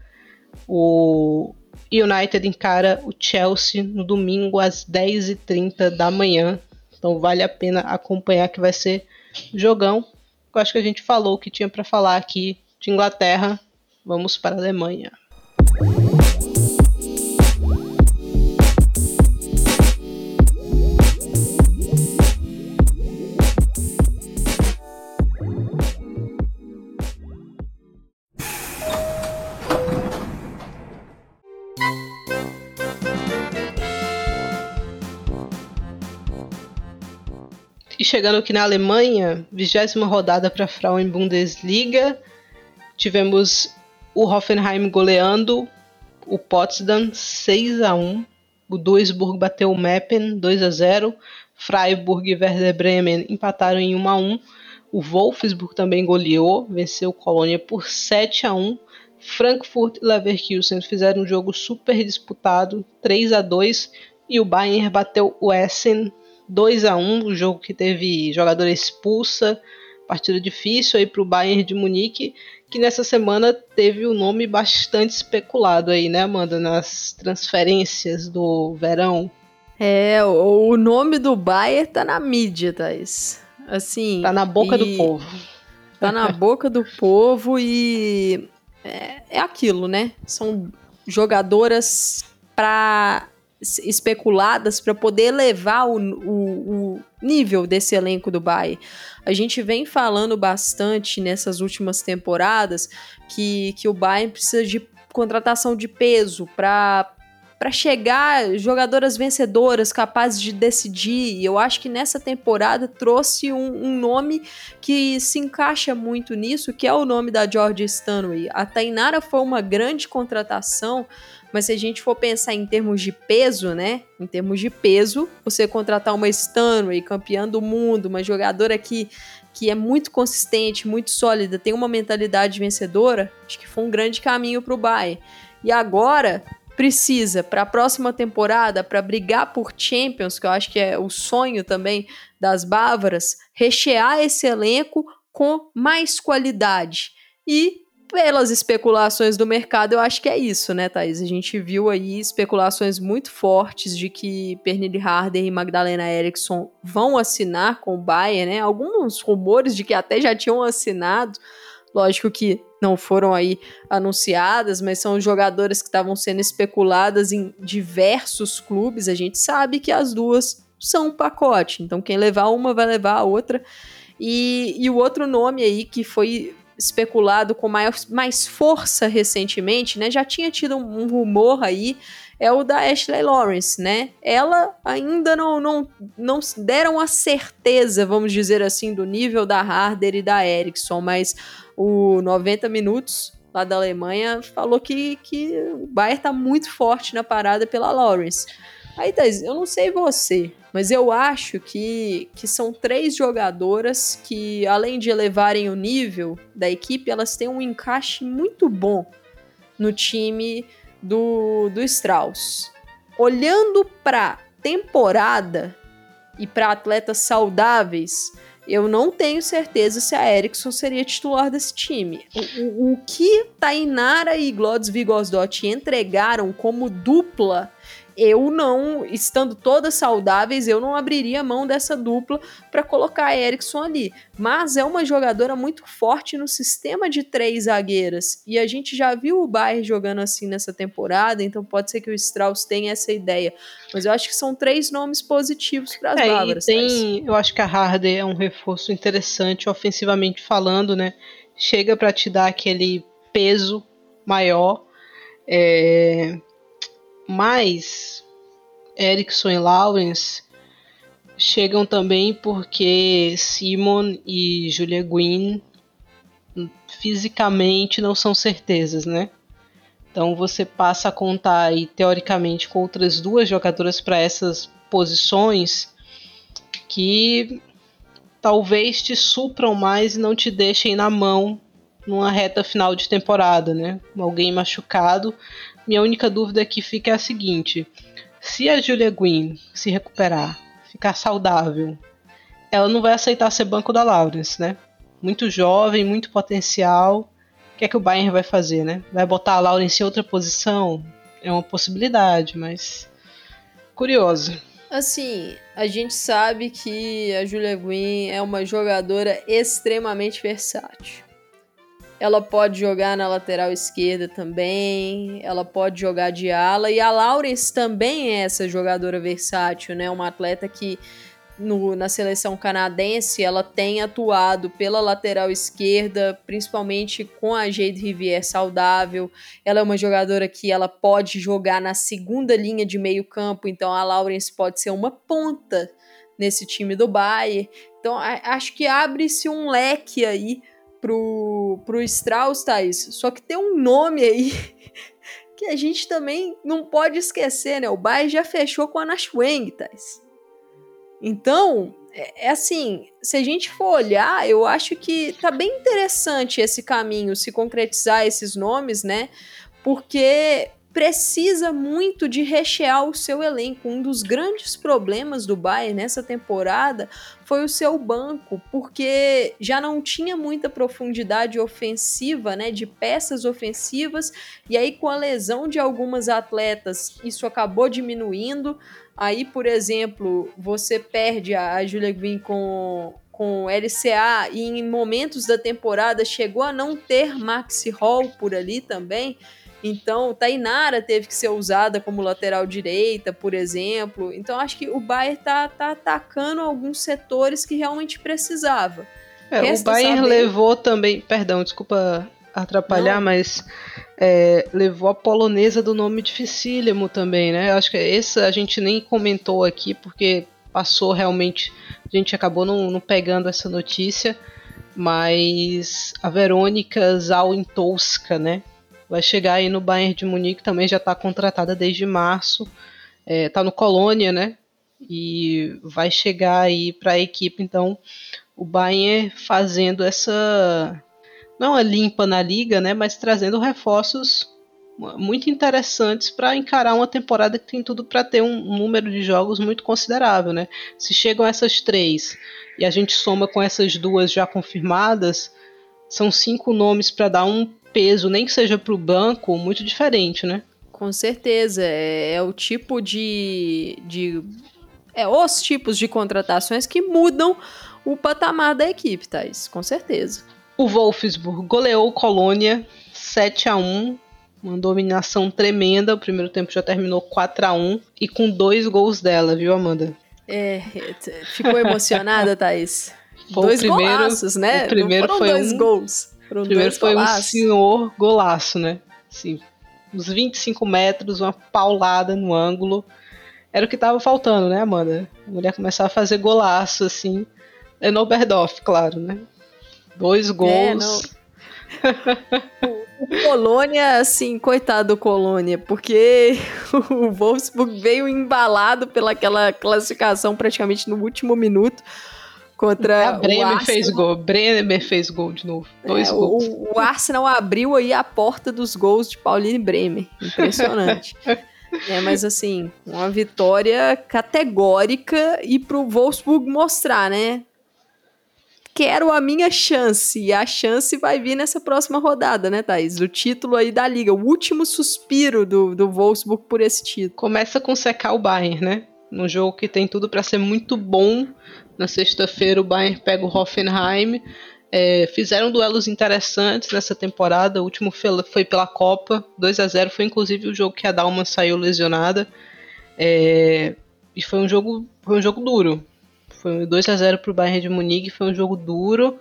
O United encara o Chelsea no domingo às 10h30 da manhã. Então vale a pena acompanhar que vai ser jogão. Eu acho que a gente falou o que tinha para falar aqui de Inglaterra. Vamos para a Alemanha. Chegando aqui na Alemanha, vigésima rodada para a Frauen Bundesliga. Tivemos o Hoffenheim goleando o Potsdam 6 a 1. O Duisburg bateu o Meppen 2 a 0. Freiburg e Werder Bremen empataram em 1 a 1. O Wolfsburg também goleou, venceu o Colônia por 7 a 1. Frankfurt e Leverkusen fizeram um jogo super disputado, 3 a 2, e o Bayern bateu o Essen 2 a 1, o um jogo que teve jogadora expulsa, partida difícil aí para o Bayern de Munique, que nessa semana teve o um nome bastante especulado aí, né, Amanda, nas transferências do verão.
É, o nome do Bayern tá na mídia, Thais. Assim.
Tá na boca do povo.
Tá na boca do povo e é, é aquilo, né? São jogadoras para especuladas para poder elevar o, o, o, nível desse elenco do Bayern. A gente vem falando bastante nessas últimas temporadas que, que o Bayern precisa de contratação de peso para para chegar jogadoras vencedoras capazes de decidir. E eu acho que nessa temporada trouxe um, um, nome que se encaixa muito nisso, que é o nome da Georgia Stanway. A Tainara foi uma grande contratação, mas se a gente for pensar em termos de peso, né? Em termos de peso, você contratar uma Stanway, campeã do mundo, uma jogadora que que é muito consistente, muito sólida, tem uma mentalidade vencedora, acho que foi um grande caminho para o Bayern. E agora, precisa para a próxima temporada, para brigar por Champions, que eu acho que é o sonho também das bávaras, rechear esse elenco com mais qualidade. E pelas especulações do mercado, eu acho que é isso, né, Thaís? A gente viu aí especulações muito fortes de que Pernille Harder e Magdalena Eriksson vão assinar com o Bayern, né? Alguns rumores de que até já tinham assinado. Lógico que não foram aí anunciadas, mas são jogadoras que estavam sendo especuladas em diversos clubes. A gente sabe que as duas são um pacote, então quem levar uma vai levar a outra. E, e o outro nome aí que foi especulado com maior, mais força recentemente, né? Já tinha tido um, um rumor aí, é o da Ashley Lawrence, né? Ela ainda não, não, não deram a certeza, vamos dizer assim, do nível da Harder e da Ericsson, mas o 90 Minutos lá da Alemanha falou que, que o Bayern tá muito forte na parada pela Lawrence. Aí, Thais, eu não sei você, mas eu acho que, que são três jogadoras que, além de elevarem o nível da equipe, elas têm um encaixe muito bom no time do, do Strauss. Olhando para temporada e para atletas saudáveis, eu não tenho certeza se a Eriksson seria titular desse time. O, o, o que Tainara e Glods Vigosdotti entregaram como dupla eu não, estando todas saudáveis, eu não abriria mão dessa dupla para colocar a Erickson ali. Mas é uma jogadora muito forte no sistema de três zagueiras. E a gente já viu o Bayern jogando assim nessa temporada, então pode ser que o Strauss tenha essa ideia. Mas eu acho que são três nomes positivos para as é, Bávaras.
Tem, eu acho que a Harder é um reforço interessante ofensivamente falando, né? Chega para te dar aquele peso maior. É, mas Erickson e Lawrence chegam também porque Simon e Julia Gwynn fisicamente não são certezas, né? Então você passa a contar aí, teoricamente com outras duas jogadoras para essas posições que talvez te supram mais e não te deixem na mão numa reta final de temporada, né? Alguém machucado minha única dúvida que fica é a seguinte: se a Julia Gwynn se recuperar, ficar saudável, ela não vai aceitar ser banco da Lawrence, né? Muito jovem, muito potencial. O que é que o Bayern vai fazer, né? Vai botar a Lawrence em outra posição? É uma possibilidade, mas curioso.
Assim, a gente sabe que a Julia Gwynn é uma jogadora extremamente versátil. Ela pode jogar na lateral esquerda também, ela pode jogar de ala. E a Lawrence também é essa jogadora versátil, né? Uma atleta que no, na seleção canadense ela tem atuado pela lateral esquerda, principalmente com a Jade Rivière saudável. Ela é uma jogadora que ela pode jogar na segunda linha de meio campo, então a Lawrence pode ser uma ponta nesse time do Bayern. Então acho que abre-se um leque aí pro, pro Strauss, Thaís. Só que tem um nome aí que a gente também não pode esquecer, né? O Bayern já fechou com a Ana Schweng, Thaís. Então, é, é assim, se a gente for olhar, eu acho que tá bem interessante esse caminho, se concretizar esses nomes, né? Porque precisa muito de rechear o seu elenco. Um dos grandes problemas do Bayern nessa temporada foi o seu banco, porque já não tinha muita profundidade ofensiva, né, de peças ofensivas, e aí com a lesão de algumas atletas, isso acabou diminuindo. Aí, por exemplo, você perde a Julia Green com com LCA e em momentos da temporada chegou a não ter Maxi Hall por ali também. Então, Tainara teve que ser usada como lateral direita, por exemplo. Então, acho que o Bayern tá, tá atacando alguns setores que realmente precisava.
É, o Bayern saber... levou também, perdão, desculpa atrapalhar, Não. mas é, levou a polonesa do nome dificílimo também, né? Acho que essa a gente nem comentou aqui porque passou realmente, a gente acabou não, não pegando essa notícia, mas a Verônica Zawintowska, né? Vai chegar aí no Bayern de Munique, também já está contratada desde março, está é, no Colônia, né? E vai chegar aí para a equipe, então o Bayern fazendo essa não a limpa na liga, né? Mas trazendo reforços muito interessantes para encarar uma temporada que tem tudo para ter um número de jogos muito considerável, né? Se chegam essas três e a gente soma com essas duas já confirmadas, são cinco nomes para dar um peso, nem que seja para o banco, muito diferente, né?
Com certeza. É, é o tipo de, de. É os tipos de contratações que mudam o patamar da equipe, Thais. Com certeza.
O Wolfsburg goleou Colônia 7 a 1 uma dominação tremenda. O primeiro tempo já terminou 4 a 1 e com dois gols dela, viu, Amanda?
É, ficou emocionada, Thaís? dois primeiro, golaços, né?
O primeiro foi dois um, gols. Primeiro foi golaços. um senhor golaço, né? Assim, uns 25 metros, uma paulada no ângulo. Era o que tava faltando, né, Amanda? A mulher começar a fazer golaço, assim. É no Oberdoff, claro, né? Dois é, gols.
É, o Colônia, assim, coitado do Colônia, porque o Wolfsburg veio embalado pelaquela classificação praticamente no último minuto contra
a Bremer fez gol. Bremer fez gol de novo. Dois é, gols.
O, o, Arsenal abriu aí a porta dos gols de Pauline Bremer. Impressionante. é, mas assim, uma vitória categórica e pro Wolfsburg mostrar, né? Quero a minha chance. E a chance vai vir nessa próxima rodada, né, Thaís? Do título aí da Liga. O último suspiro do, do Wolfsburg por esse título.
Começa com secar o Bayern, né? Num jogo que tem tudo para ser muito bom, na sexta-feira o Bayern pega o Hoffenheim. É, fizeram duelos interessantes nessa temporada. O último foi pela Copa, 2 a 0 Foi inclusive o jogo que a Dalma saiu lesionada. É, e foi um jogo, foi um jogo duro. Foi 2 a 0 para o Bayern de Munique. Foi um jogo duro.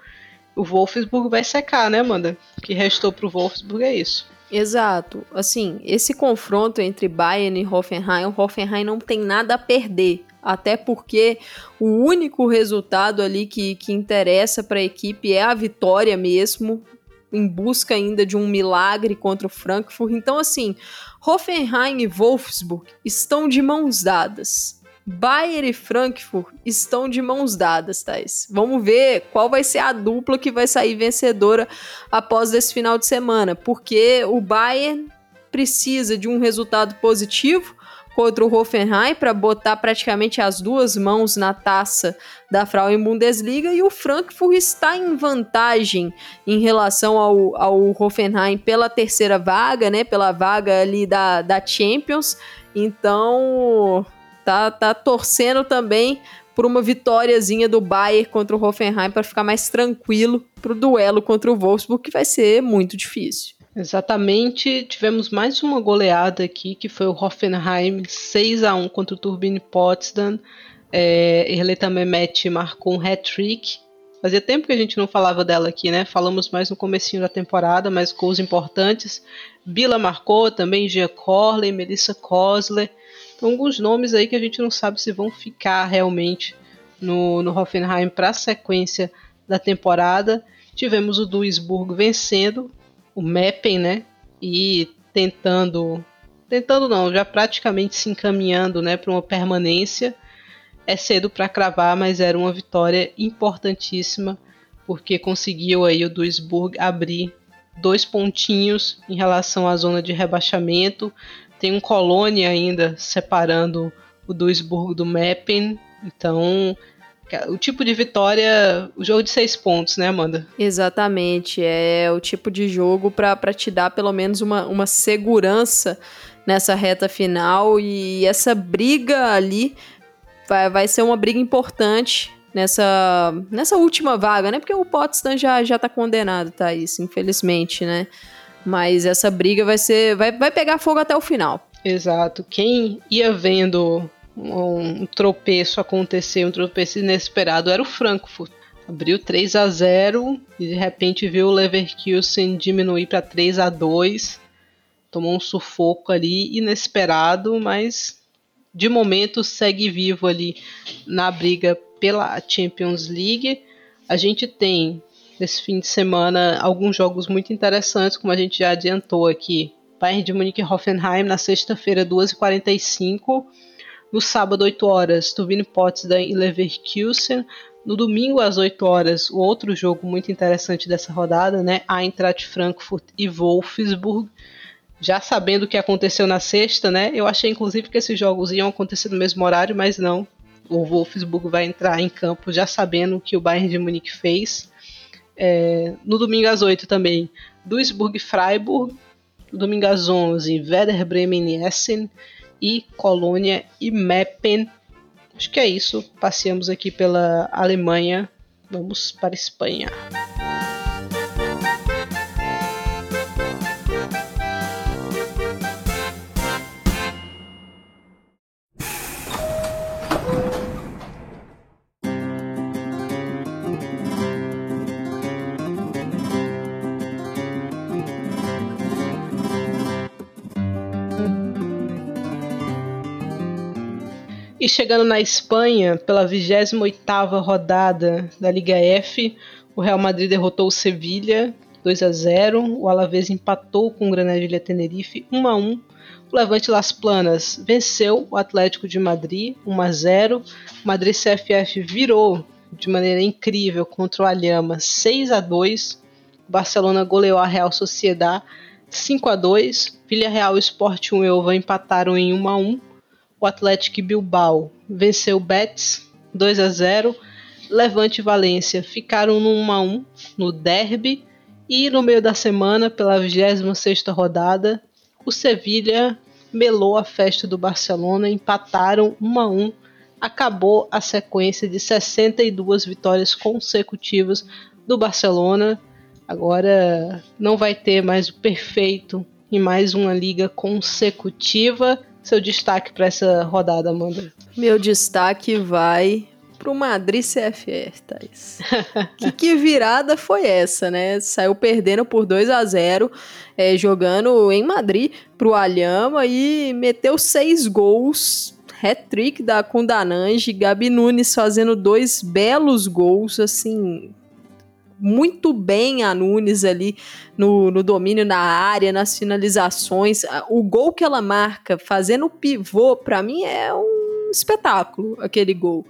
O Wolfsburg vai secar, né, Amanda? O que restou para o Wolfsburg é isso.
Exato. Assim, esse confronto entre Bayern e Hoffenheim, o Hoffenheim não tem nada a perder até porque o único resultado ali que, que interessa para a equipe é a vitória mesmo, em busca ainda de um milagre contra o Frankfurt. Então, assim, Hoffenheim e Wolfsburg estão de mãos dadas. Bayern e Frankfurt estão de mãos dadas, Thais. Vamos ver qual vai ser a dupla que vai sair vencedora após esse final de semana, porque o Bayern precisa de um resultado positivo contra o Hoffenheim para botar praticamente as duas mãos na taça da Frauen Bundesliga e o Frankfurt está em vantagem em relação ao, ao Hoffenheim pela terceira vaga, né, pela vaga ali da, da Champions. Então, tá, tá torcendo também por uma vitóriazinha do Bayern contra o Hoffenheim para ficar mais tranquilo para o duelo contra o Wolfsburg, que vai ser muito difícil.
Exatamente, tivemos mais uma goleada aqui, que foi o Hoffenheim 6 a 1 contra o Turbine Potsdam. É, Erleta Mehmet marcou um hat-trick. Fazia tempo que a gente não falava dela aqui, né? Falamos mais no comecinho da temporada, mas gols importantes. Bila marcou também, Gia Corley, Melissa Kosler. Então, alguns nomes aí que a gente não sabe se vão ficar realmente no, no Hoffenheim para a sequência da temporada. Tivemos o Duisburg vencendo o Meppen, né? E tentando, tentando não, já praticamente se encaminhando, né, para uma permanência. É cedo para cravar, mas era uma vitória importantíssima porque conseguiu aí o Duisburg abrir dois pontinhos em relação à zona de rebaixamento. Tem um Colônia ainda separando o Duisburg do Meppen. Então, o tipo de vitória, o jogo de seis pontos, né, Amanda?
Exatamente. É o tipo de jogo para te dar pelo menos uma, uma segurança nessa reta final. E essa briga ali vai, vai ser uma briga importante nessa, nessa última vaga, né? Porque o Potsdam já, já tá condenado, Thaís, infelizmente, né? Mas essa briga vai ser. Vai, vai pegar fogo até o final.
Exato. Quem ia vendo um, tropeço acontecer, um tropeço inesperado, era o Frankfurt. Abriu 3 a 0 e de repente viu o Leverkusen diminuir para 3 a 2 Tomou um sufoco ali inesperado, mas de momento segue vivo ali na briga pela Champions League. A gente tem nesse fim de semana alguns jogos muito interessantes, como a gente já adiantou aqui. Bayern de Munique e Hoffenheim na sexta-feira, 2h45. No sábado, 8 horas, Turbine Potsdam e Leverkusen. No domingo, às 8 horas, o outro jogo muito interessante dessa rodada, né? Eintracht Frankfurt e Wolfsburg. Já sabendo o que aconteceu na sexta, né? Eu achei inclusive que esses jogos iam acontecer no mesmo horário, mas não o Wolfsburg vai entrar em campo já sabendo o que o Bayern de Munique fez. É, no domingo às 8 também, Duisburg Freiburg. No domingo às 11, Werder Bremen e Essen. E Colônia e Meppen. Acho que é isso. Passeamos aqui pela Alemanha. Vamos para a Espanha. E chegando na Espanha, pela 28ª rodada da Liga F, o Real Madrid derrotou o Sevilha 2 a 0, o Alavés empatou com o Granadilla Tenerife 1 a 1. O Levante Las Planas venceu o Atlético de Madrid 1 a 0. O Madrid CFF virou de maneira incrível contra o Alhama 6 a 2. O Barcelona goleou a Real Sociedad 5 a 2. Villarreal e Sport 1 e empataram em 1 a 1 o Atlético Bilbao venceu o Betis 2 a 0. Levante e Valência ficaram no 1 a 1 no derby e no meio da semana, pela 26ª rodada, o Sevilha melou a festa do Barcelona, empataram 1 a 1. Acabou a sequência de 62 vitórias consecutivas do Barcelona. Agora não vai ter mais o perfeito em mais uma liga consecutiva seu destaque para essa rodada, Amanda?
Meu destaque vai pro Madrid CFR, Thais. que, que virada foi essa, né? Saiu perdendo por 2 a 0 é, jogando em Madrid pro Alhama e meteu seis gols. Hat-trick da Kundanange, Gabi Nunes fazendo dois belos gols, assim, muito bem a Nunes ali no, no domínio na área, nas finalizações. O gol que ela marca fazendo pivô, para mim é um espetáculo aquele gol.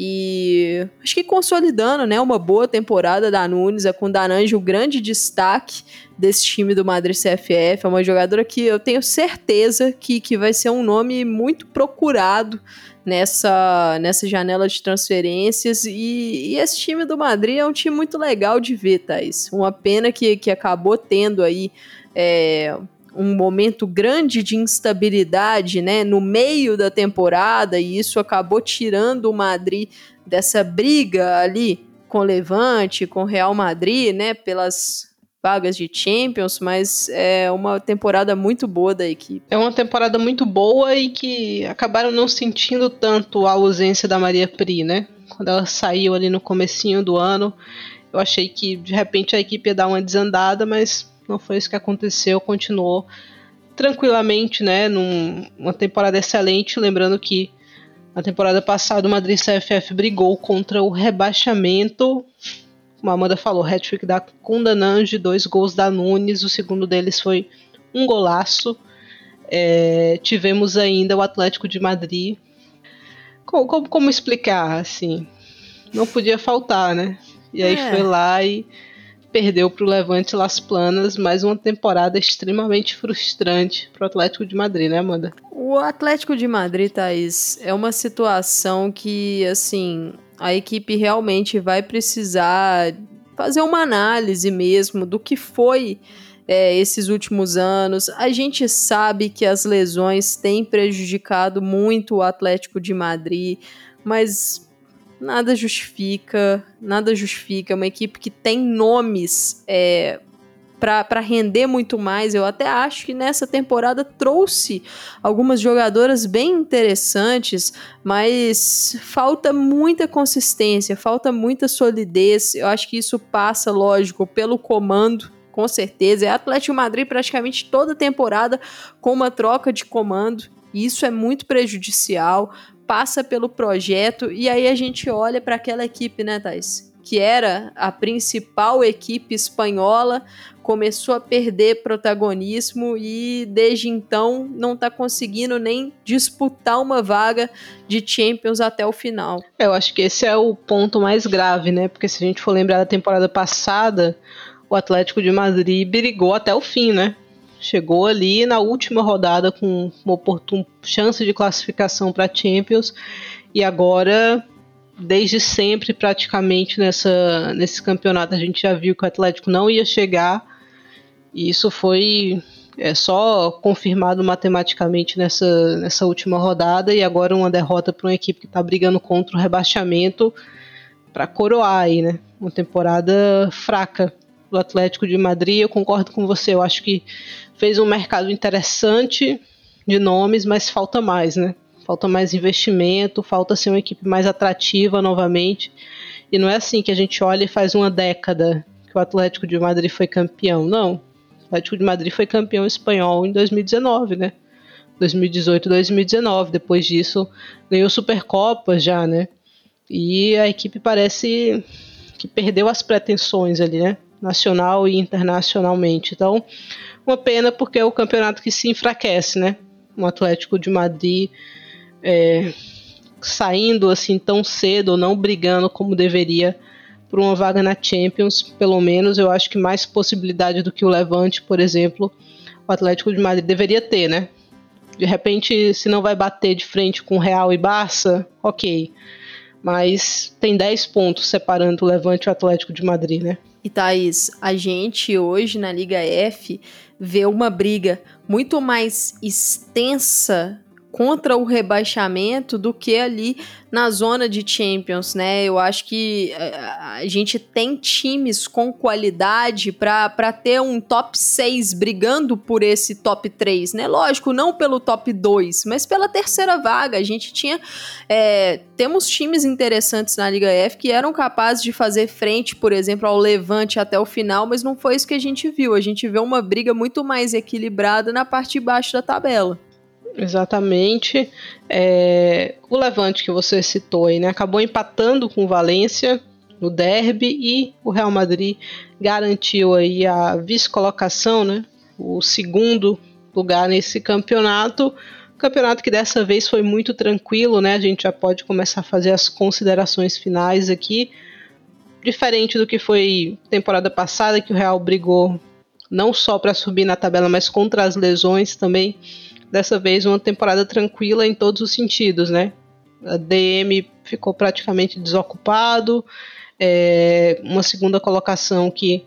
E acho que consolidando, né, uma boa temporada da Nunes, é com Danange o grande destaque desse time do Madrid CFF, é uma jogadora que eu tenho certeza que, que vai ser um nome muito procurado nessa, nessa janela de transferências. E, e, esse time do Madrid é um time muito legal de ver, Thaís. Uma pena que, que acabou tendo aí. É, um momento grande de instabilidade, né, no meio da temporada e isso acabou tirando o Madrid dessa briga ali com o Levante, com o Real Madrid, né, pelas vagas de Champions, mas é uma temporada muito boa da equipe.
É uma temporada muito boa e que acabaram não sentindo tanto a ausência da Maria Pri, né? Quando ela saiu ali no comecinho do ano, eu achei que de repente a equipe ia dar uma desandada, mas não foi isso que aconteceu, continuou tranquilamente, né, numa temporada excelente, lembrando que na temporada passada o Madrid CFF brigou contra o rebaixamento como a Amanda falou, hat-trick da Kundanange, dois gols da Nunes, o segundo deles foi um golaço. É, tivemos ainda o Atlético de Madrid como, como, como explicar, assim? Não podia faltar, né? E aí é. foi lá e perdeu para o Levante Las Planas, mais uma temporada extremamente frustrante para o Atlético de Madrid, né, Amanda?
O Atlético de Madrid, Thaís, é uma situação que, assim, a equipe realmente vai precisar fazer uma análise mesmo do que foi é, esses últimos anos. A gente sabe que as lesões têm prejudicado muito o Atlético de Madrid, mas nada justifica, nada justifica. Uma equipe que tem nomes é, para render muito mais. Eu até acho que nessa temporada trouxe algumas jogadoras bem interessantes, mas falta muita consistência, falta muita solidez. Eu acho que isso passa, lógico, pelo comando. Com certeza, é Atlético Madrid praticamente toda temporada com uma troca de comando. E isso é muito prejudicial passa pelo projeto e aí a gente olha para aquela equipe, né, Thais? Que era a principal equipe espanhola, começou a perder protagonismo e desde então não está conseguindo nem disputar uma vaga de Champions até o final.
Eu acho que esse é o ponto mais grave, né? Porque se a gente for lembrar da temporada passada, o Atlético de Madrid brigou até o fim, né? Chegou ali na última rodada com uma chance de classificação para Champions e agora desde sempre praticamente nessa nesse campeonato a gente já viu que o Atlético não ia chegar e isso foi é só confirmado matematicamente nessa, nessa última rodada e agora uma derrota para uma equipe que está brigando contra o rebaixamento para coroar aí, né? Uma temporada fraca do Atlético de Madrid. Eu concordo com você. Eu acho que fez um mercado interessante de nomes, mas falta mais, né? Falta mais investimento, falta ser uma equipe mais atrativa novamente. E não é assim que a gente olha e faz uma década que o Atlético de Madrid foi campeão. Não. O Atlético de Madrid foi campeão espanhol em 2019, né? 2018, 2019. Depois disso, ganhou Supercopas já, né? E a equipe parece que perdeu as pretensões ali, né? nacional e internacionalmente. Então, uma pena porque é o campeonato que se enfraquece, né? O Atlético de Madrid é, saindo assim tão cedo, não brigando como deveria por uma vaga na Champions, pelo menos eu acho que mais possibilidade do que o Levante, por exemplo, o Atlético de Madrid deveria ter, né? De repente, se não vai bater de frente com Real e Barça, ok. Mas tem 10 pontos separando o Levante e o Atlético de Madrid, né?
E Thaís, a gente hoje na Liga F vê uma briga muito mais extensa contra o rebaixamento do que ali na zona de Champions, né? Eu acho que eh, a gente tem times com qualidade para ter um top 6 brigando por esse top 3, né? Lógico, não pelo top 2, mas pela terceira vaga. A gente tinha. É, temos times interessantes na Liga F que eram capazes de fazer frente, por exemplo, ao Levante até o final, mas não foi isso que a gente viu. A gente vê uma briga muito mais equilibrada na parte de baixo da tabela.
Exatamente. É, o Levante que você citou aí, né? Acabou empatando com o Valência no derby e o Real Madrid garantiu aí a vice-colocação, né? O segundo lugar nesse campeonato. Campeonato que dessa vez foi muito tranquilo, né? A gente já pode começar a fazer as considerações finais aqui. Diferente do que foi temporada passada, que o Real brigou não só para subir na tabela, mas contra as lesões também dessa vez uma temporada tranquila em todos os sentidos, né? A DM ficou praticamente desocupado, é, uma segunda colocação que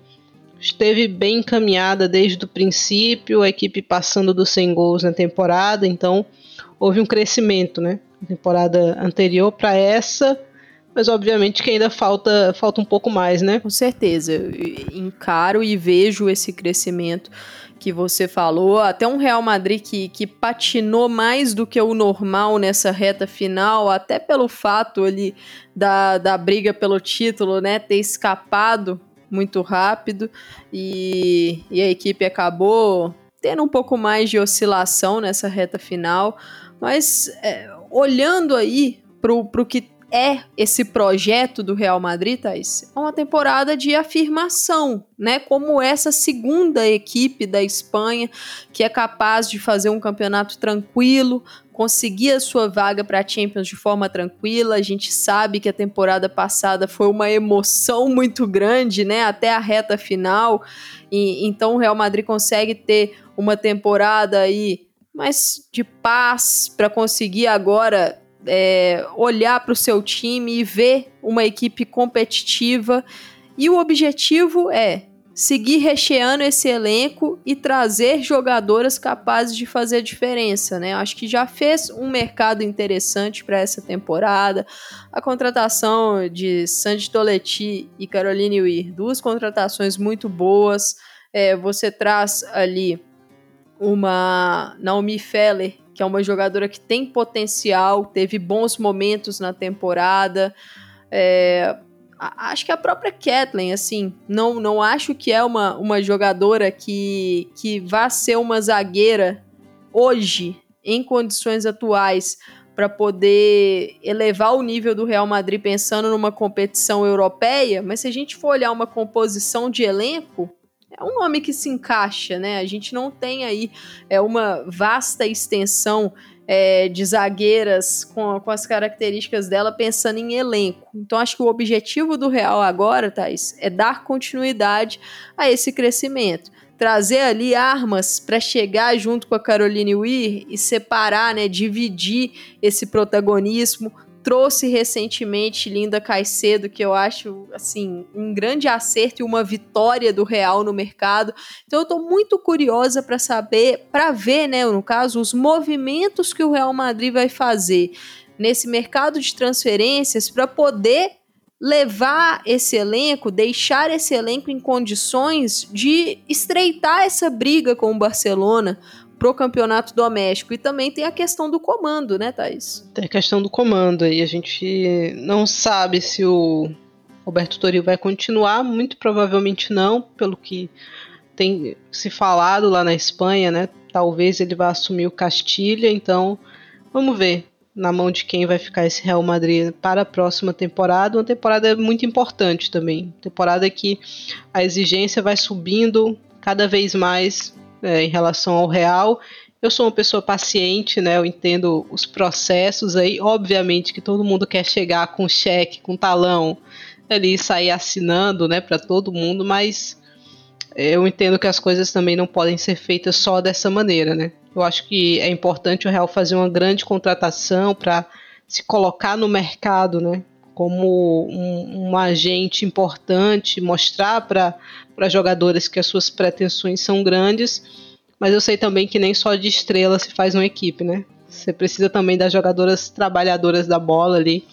esteve bem encaminhada desde o princípio, a equipe passando dos 100 gols na temporada, então houve um crescimento, né? temporada anterior para essa, mas obviamente que ainda falta, falta um pouco mais, né?
Com certeza, eu encaro e vejo esse crescimento que você falou, até um Real Madrid que, que patinou mais do que o normal nessa reta final, até pelo fato ali da, da briga pelo título, né, ter escapado muito rápido e, e a equipe acabou tendo um pouco mais de oscilação nessa reta final, mas é, olhando aí pro, pro que é esse projeto do Real Madrid, Thaís? É uma temporada de afirmação, né? Como essa segunda equipe da Espanha que é capaz de fazer um campeonato tranquilo, conseguir a sua vaga para a Champions de forma tranquila. A gente sabe que a temporada passada foi uma emoção muito grande, né? Até a reta final. E, então o Real Madrid consegue ter uma temporada aí mais de paz para conseguir agora é, olhar para o seu time e ver uma equipe competitiva. E o objetivo é seguir recheando esse elenco e trazer jogadoras capazes de fazer a diferença, né? Acho que já fez um mercado interessante para essa temporada. A contratação de Sandy Toletti e Caroline Weir, duas contratações muito boas. É, você traz ali uma Naomi Feller, que é uma jogadora que tem potencial, teve bons momentos na temporada. É, acho que a própria Kathleen, assim, não, não acho que é uma, uma jogadora que, que vá ser uma zagueira hoje, em condições atuais, para poder elevar o nível do Real Madrid pensando numa competição europeia, mas se a gente for olhar uma composição de elenco, é um nome que se encaixa, né? A gente não tem aí é uma vasta extensão é, de zagueiras com, com as características dela pensando em elenco. Então acho que o objetivo do Real agora, Thais, é dar continuidade a esse crescimento. Trazer ali armas para chegar junto com a Caroline Weir e separar, né, dividir esse protagonismo, trouxe recentemente Linda Caicedo, que eu acho assim um grande acerto e uma vitória do Real no mercado. Então eu estou muito curiosa para saber, para ver, né, no caso, os movimentos que o Real Madrid vai fazer nesse mercado de transferências para poder levar esse elenco, deixar esse elenco em condições de estreitar essa briga com o Barcelona, pro campeonato doméstico. E também tem a questão do comando, né, Thaís?
Tem a questão do comando aí. A gente não sabe se o Roberto Toril vai continuar, muito provavelmente não, pelo que tem se falado lá na Espanha, né? Talvez ele vá assumir o Castilha, então vamos ver na mão de quem vai ficar esse Real Madrid para a próxima temporada. Uma temporada muito importante também. Temporada que a exigência vai subindo cada vez mais é, em relação ao real. Eu sou uma pessoa paciente, né? Eu entendo os processos aí. Obviamente que todo mundo quer chegar com cheque, com talão ali sair assinando, né, para todo mundo, mas eu entendo que as coisas também não podem ser feitas só dessa maneira, né? Eu acho que é importante o Real fazer uma grande contratação para se colocar no mercado, né? Como um, um agente importante, mostrar para jogadores que as suas pretensões são grandes, mas eu sei também que nem só de estrela se faz uma equipe, né? Você precisa também das jogadoras trabalhadoras da bola ali.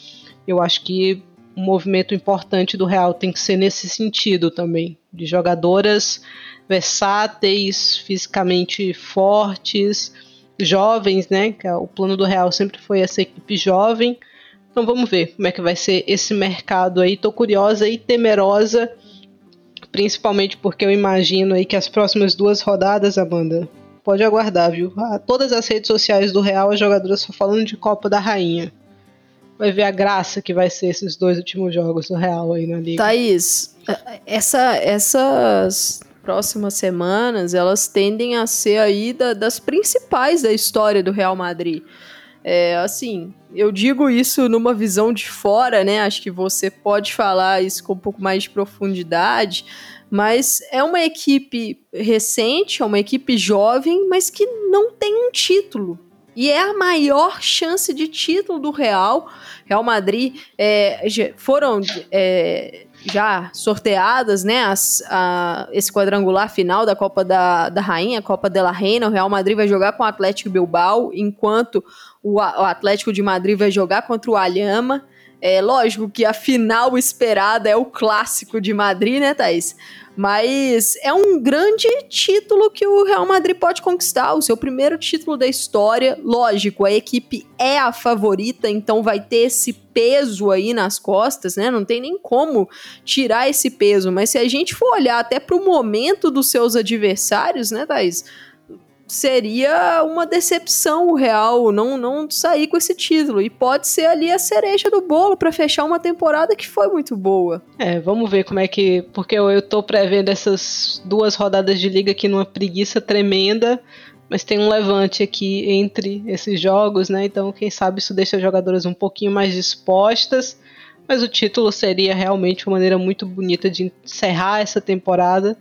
Eu acho que um movimento importante do Real tem que ser nesse sentido também, de jogadoras versáteis, fisicamente fortes, jovens, né? É o plano do Real sempre foi essa equipe jovem. Então vamos ver como é que vai ser esse mercado aí. Tô curiosa e temerosa Principalmente porque eu imagino aí que as próximas duas rodadas, Amanda, pode aguardar, viu? Ah, todas as redes sociais do Real, as jogadoras só falando de Copa da Rainha. Vai ver a graça que vai ser esses dois últimos jogos do Real aí na Liga.
Thaís, essa, essas próximas semanas, elas tendem a ser aí da, das principais da história do Real Madrid. É, assim, eu digo isso numa visão de fora, né? Acho que você pode falar isso com um pouco mais de profundidade, mas é uma equipe recente, é uma equipe jovem, mas que não tem um título. E é a maior chance de título do Real. Real Madrid é, foram é, já sorteadas, né? As, a, esse quadrangular final da Copa da, da Rainha, Copa de la Reina. O Real Madrid vai jogar com o Atlético Bilbao, enquanto o, Atlético de Madrid vai jogar contra o Alhama. É lógico que a final esperada é o clássico de Madrid, né, Thaís? Mas é um grande título que o Real Madrid pode conquistar, o seu primeiro título da história. Lógico, a equipe é a favorita, então vai ter esse peso aí nas costas, né? Não tem nem como tirar esse peso. Mas se a gente for olhar até para o momento dos seus adversários, né, Thaís? Seria uma decepção Real não, não sair com esse título. E pode ser ali a cereja do bolo para fechar uma temporada que foi muito boa.
É, vamos ver como é que. Porque eu, eu tô prevendo essas duas rodadas de liga aqui numa preguiça tremenda. Mas tem um levante aqui entre esses jogos, né? Então, quem sabe isso deixa as jogadoras um pouquinho mais dispostas. Mas o título seria realmente uma maneira muito bonita de encerrar essa temporada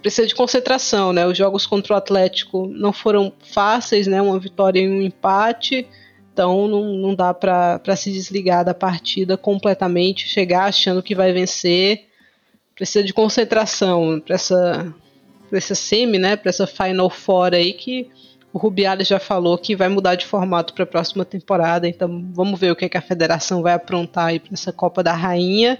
precisa de concentração, né? Os jogos contra o Atlético não foram fáceis, né? Uma vitória e um empate. Então não, não dá para se desligar da partida completamente, chegar achando que vai vencer. Precisa de concentração para essa, essa semi, né? Para essa Final Four aí que o Rubiales já falou que vai mudar de formato para a próxima temporada. Então vamos ver o que, é que a federação vai aprontar aí para essa Copa da Rainha.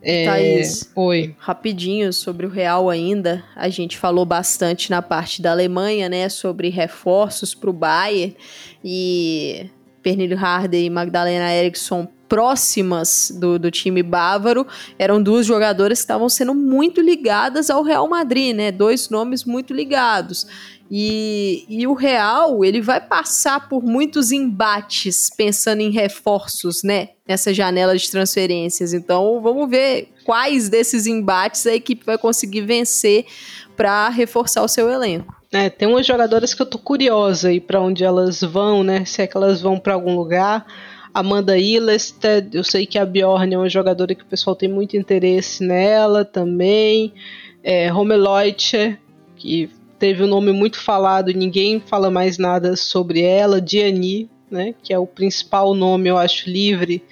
É... Thaís, Oi. rapidinho sobre o Real ainda. A gente falou bastante na parte da Alemanha, né? Sobre reforços para o Bayern. E Pernille Harder e Magdalena Eriksson próximas do, do time bávaro eram duas jogadoras que estavam sendo muito ligadas ao Real Madrid, né? Dois nomes muito ligados. E, e o Real, ele vai passar por muitos embates pensando em reforços, né? Nessa janela de transferências. Então, vamos ver quais desses embates a equipe vai conseguir vencer para reforçar o seu elenco.
É, tem umas jogadoras que eu tô curiosa aí para onde elas vão, né? Se é que elas vão para algum lugar. Amanda Illested, eu sei que a Bjorn é uma jogadora que o pessoal tem muito interesse nela também. É, Romeloite, que teve um nome muito falado e ninguém fala mais nada sobre ela, Diani, né, que é o principal nome, eu acho, livre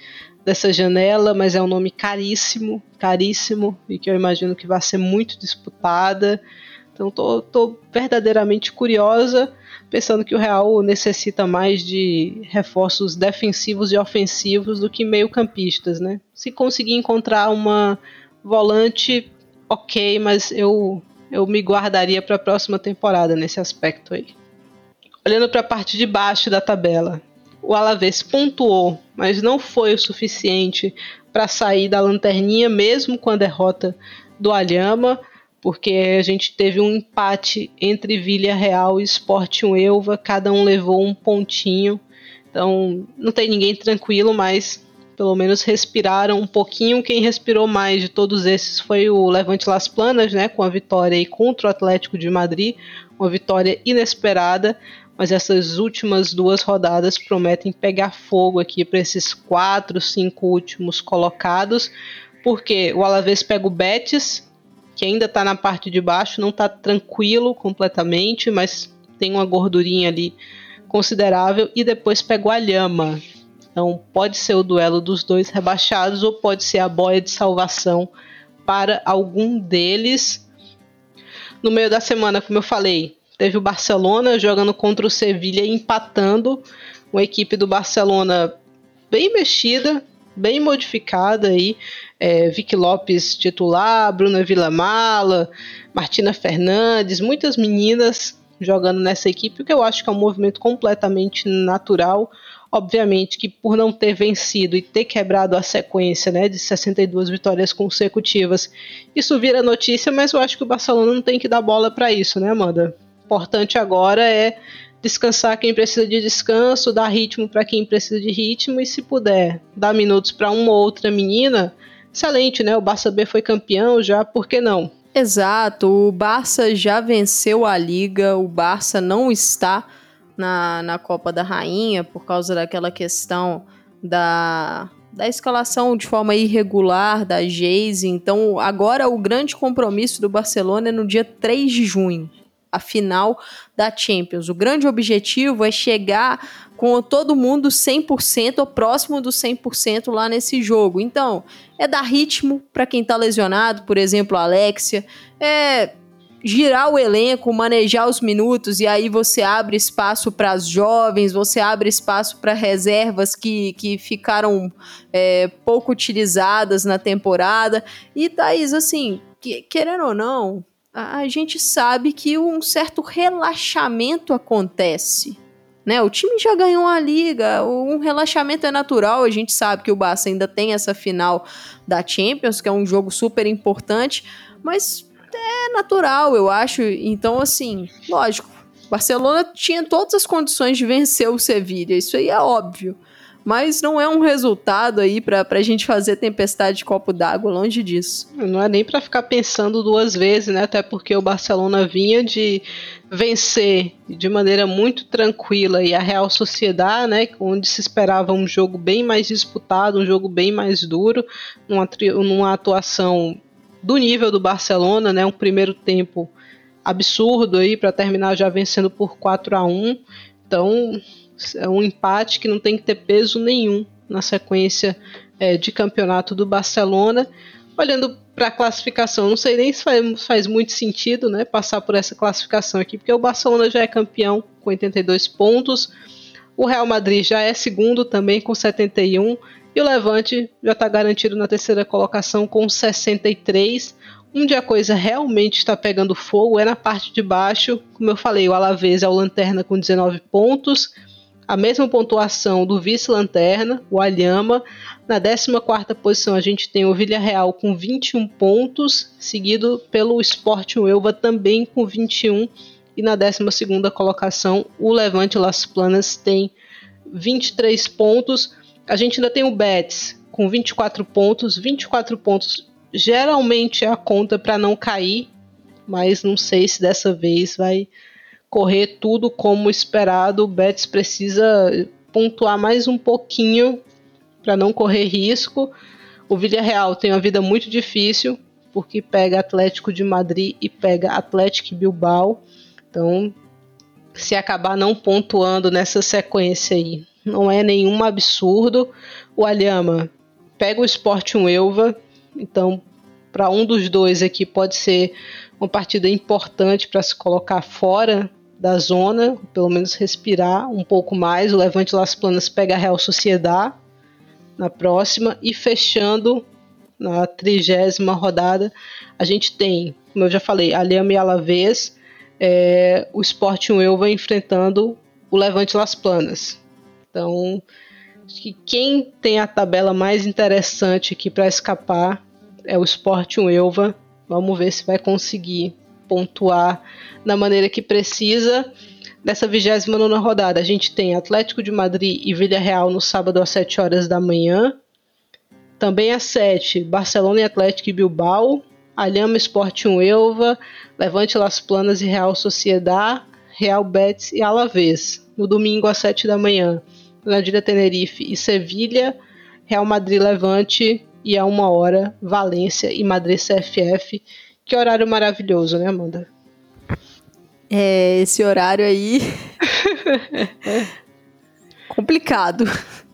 dessa janela, mas é um nome caríssimo, caríssimo, e que eu imagino que vai ser muito disputada. Então tô, tô verdadeiramente curiosa, pensando que o Real necessita mais de reforços defensivos e ofensivos do que meio-campistas, né? Se conseguir encontrar uma volante, ok, mas eu eu me guardaria para a próxima temporada nesse aspecto aí. Olhando para a parte de baixo da tabela, o Alavés pontuou, mas não foi o suficiente para sair da lanterninha, mesmo com a derrota do Alhama, porque a gente teve um empate entre Vila Real e Sporting Elva, cada um levou um pontinho. Então não tem ninguém tranquilo, mas pelo menos respiraram um pouquinho. Quem respirou mais de todos esses foi o Levante Las Planas, né, com a vitória aí contra o Atlético de Madrid, uma vitória inesperada. Mas essas últimas duas rodadas prometem pegar fogo aqui para esses quatro, cinco últimos colocados, porque o Alavés pega o Betis, que ainda está na parte de baixo, não está tranquilo completamente, mas tem uma gordurinha ali considerável, e depois pega o Alhama, então, pode ser o duelo dos dois rebaixados ou pode ser a boia de salvação para algum deles. No meio da semana, como eu falei, teve o Barcelona jogando contra o Sevilha empatando. Uma equipe do Barcelona bem mexida, bem modificada aí. É, Vicky Lopes titular, Bruna Villamala, Martina Fernandes, muitas meninas jogando nessa equipe, o que eu acho que é um movimento completamente natural. Obviamente que por não ter vencido e ter quebrado a sequência né, de 62 vitórias consecutivas, isso vira notícia, mas eu acho que o Barcelona não tem que dar bola para isso, né, Amanda? Importante agora é descansar quem precisa de descanso, dar ritmo para quem precisa de ritmo e se puder dar minutos para uma ou outra menina, excelente, né? O Barça B foi campeão já, por que não?
Exato, o Barça já venceu a liga, o Barça não está na, na Copa da Rainha por causa daquela questão da, da escalação de forma irregular da Geise. Então, agora o grande compromisso do Barcelona é no dia 3 de junho, a final da Champions. O grande objetivo é chegar com todo mundo 100% ou próximo do 100% lá nesse jogo. Então, é dar ritmo para quem está lesionado, por exemplo, a Alexia, é girar o elenco, manejar os minutos, e aí você abre espaço para as jovens, você abre espaço para reservas que, que ficaram é, pouco utilizadas na temporada. E Thaís, assim, que, querendo ou não, a, a gente sabe que um certo relaxamento acontece. Né? O time já ganhou a liga, um relaxamento é natural. A gente sabe que o Barça ainda tem essa final da Champions, que é um jogo super importante, mas é natural, eu acho. Então, assim, lógico, Barcelona tinha todas as condições de vencer o Sevilha, isso aí é óbvio. Mas não é um resultado aí pra, pra gente fazer tempestade de copo d'água, longe disso.
Não é nem para ficar pensando duas vezes, né? Até porque o Barcelona vinha de vencer de maneira muito tranquila e a Real Sociedade, né, onde se esperava um jogo bem mais disputado, um jogo bem mais duro, numa, numa atuação do nível do Barcelona, né, um primeiro tempo absurdo aí para terminar já vencendo por 4 a 1. Então, é um empate que não tem que ter peso nenhum na sequência é, de campeonato do Barcelona. Olhando para a classificação, não sei nem se faz, faz, muito sentido né, passar por essa classificação aqui, porque o Barcelona já é campeão com 82 pontos, o Real Madrid já é segundo também com 71 e o Levante já está garantido na terceira colocação com 63. Onde a coisa realmente está pegando fogo é na parte de baixo. Como eu falei, o Alavés é o lanterna com 19 pontos a mesma pontuação do vice-lanterna, o Alhama. Na 14 posição a gente tem o Villarreal com 21 pontos, seguido pelo Sporting Elva também com 21. E na 12 colocação o Levante Las Planas tem 23 pontos. A gente ainda tem o Betis com 24 pontos. 24 pontos geralmente é a conta para não cair, mas não sei se dessa vez vai correr tudo como esperado. O Betis precisa pontuar mais um pouquinho para não correr risco. O Villarreal tem uma vida muito difícil, porque pega Atlético de Madrid e pega Atlético Bilbao. Então, se acabar não pontuando nessa sequência aí, não é nenhum absurdo. O Alhama pega o Sporting Elva, então para um dos dois aqui pode ser uma partida importante para se colocar fora da zona, pelo menos respirar um pouco mais. O Levante Las Planas pega a Real Sociedade na próxima e fechando na trigésima rodada a gente tem, como eu já falei, Aliame e Alavés, é, o Sporting Elva enfrentando o Levante Las Planas. Então, acho que quem tem a tabela mais interessante aqui para escapar é o Sporting Elva. Vamos ver se vai conseguir pontuar da maneira que precisa. Nessa 29 rodada, a gente tem Atlético de Madrid e Villarreal no sábado às 7 horas da manhã. Também às 7, Barcelona e Atlético e Bilbao, Alhama Sporting Elva, Levante Las Planas e Real Sociedad, Real Betis e Alavés. No domingo às 7 da manhã, Granadilha Tenerife e Sevilha, Real Madrid Levante e a uma hora Valência e Madrid CFF. Que horário maravilhoso, né, Amanda?
É, esse horário aí. complicado.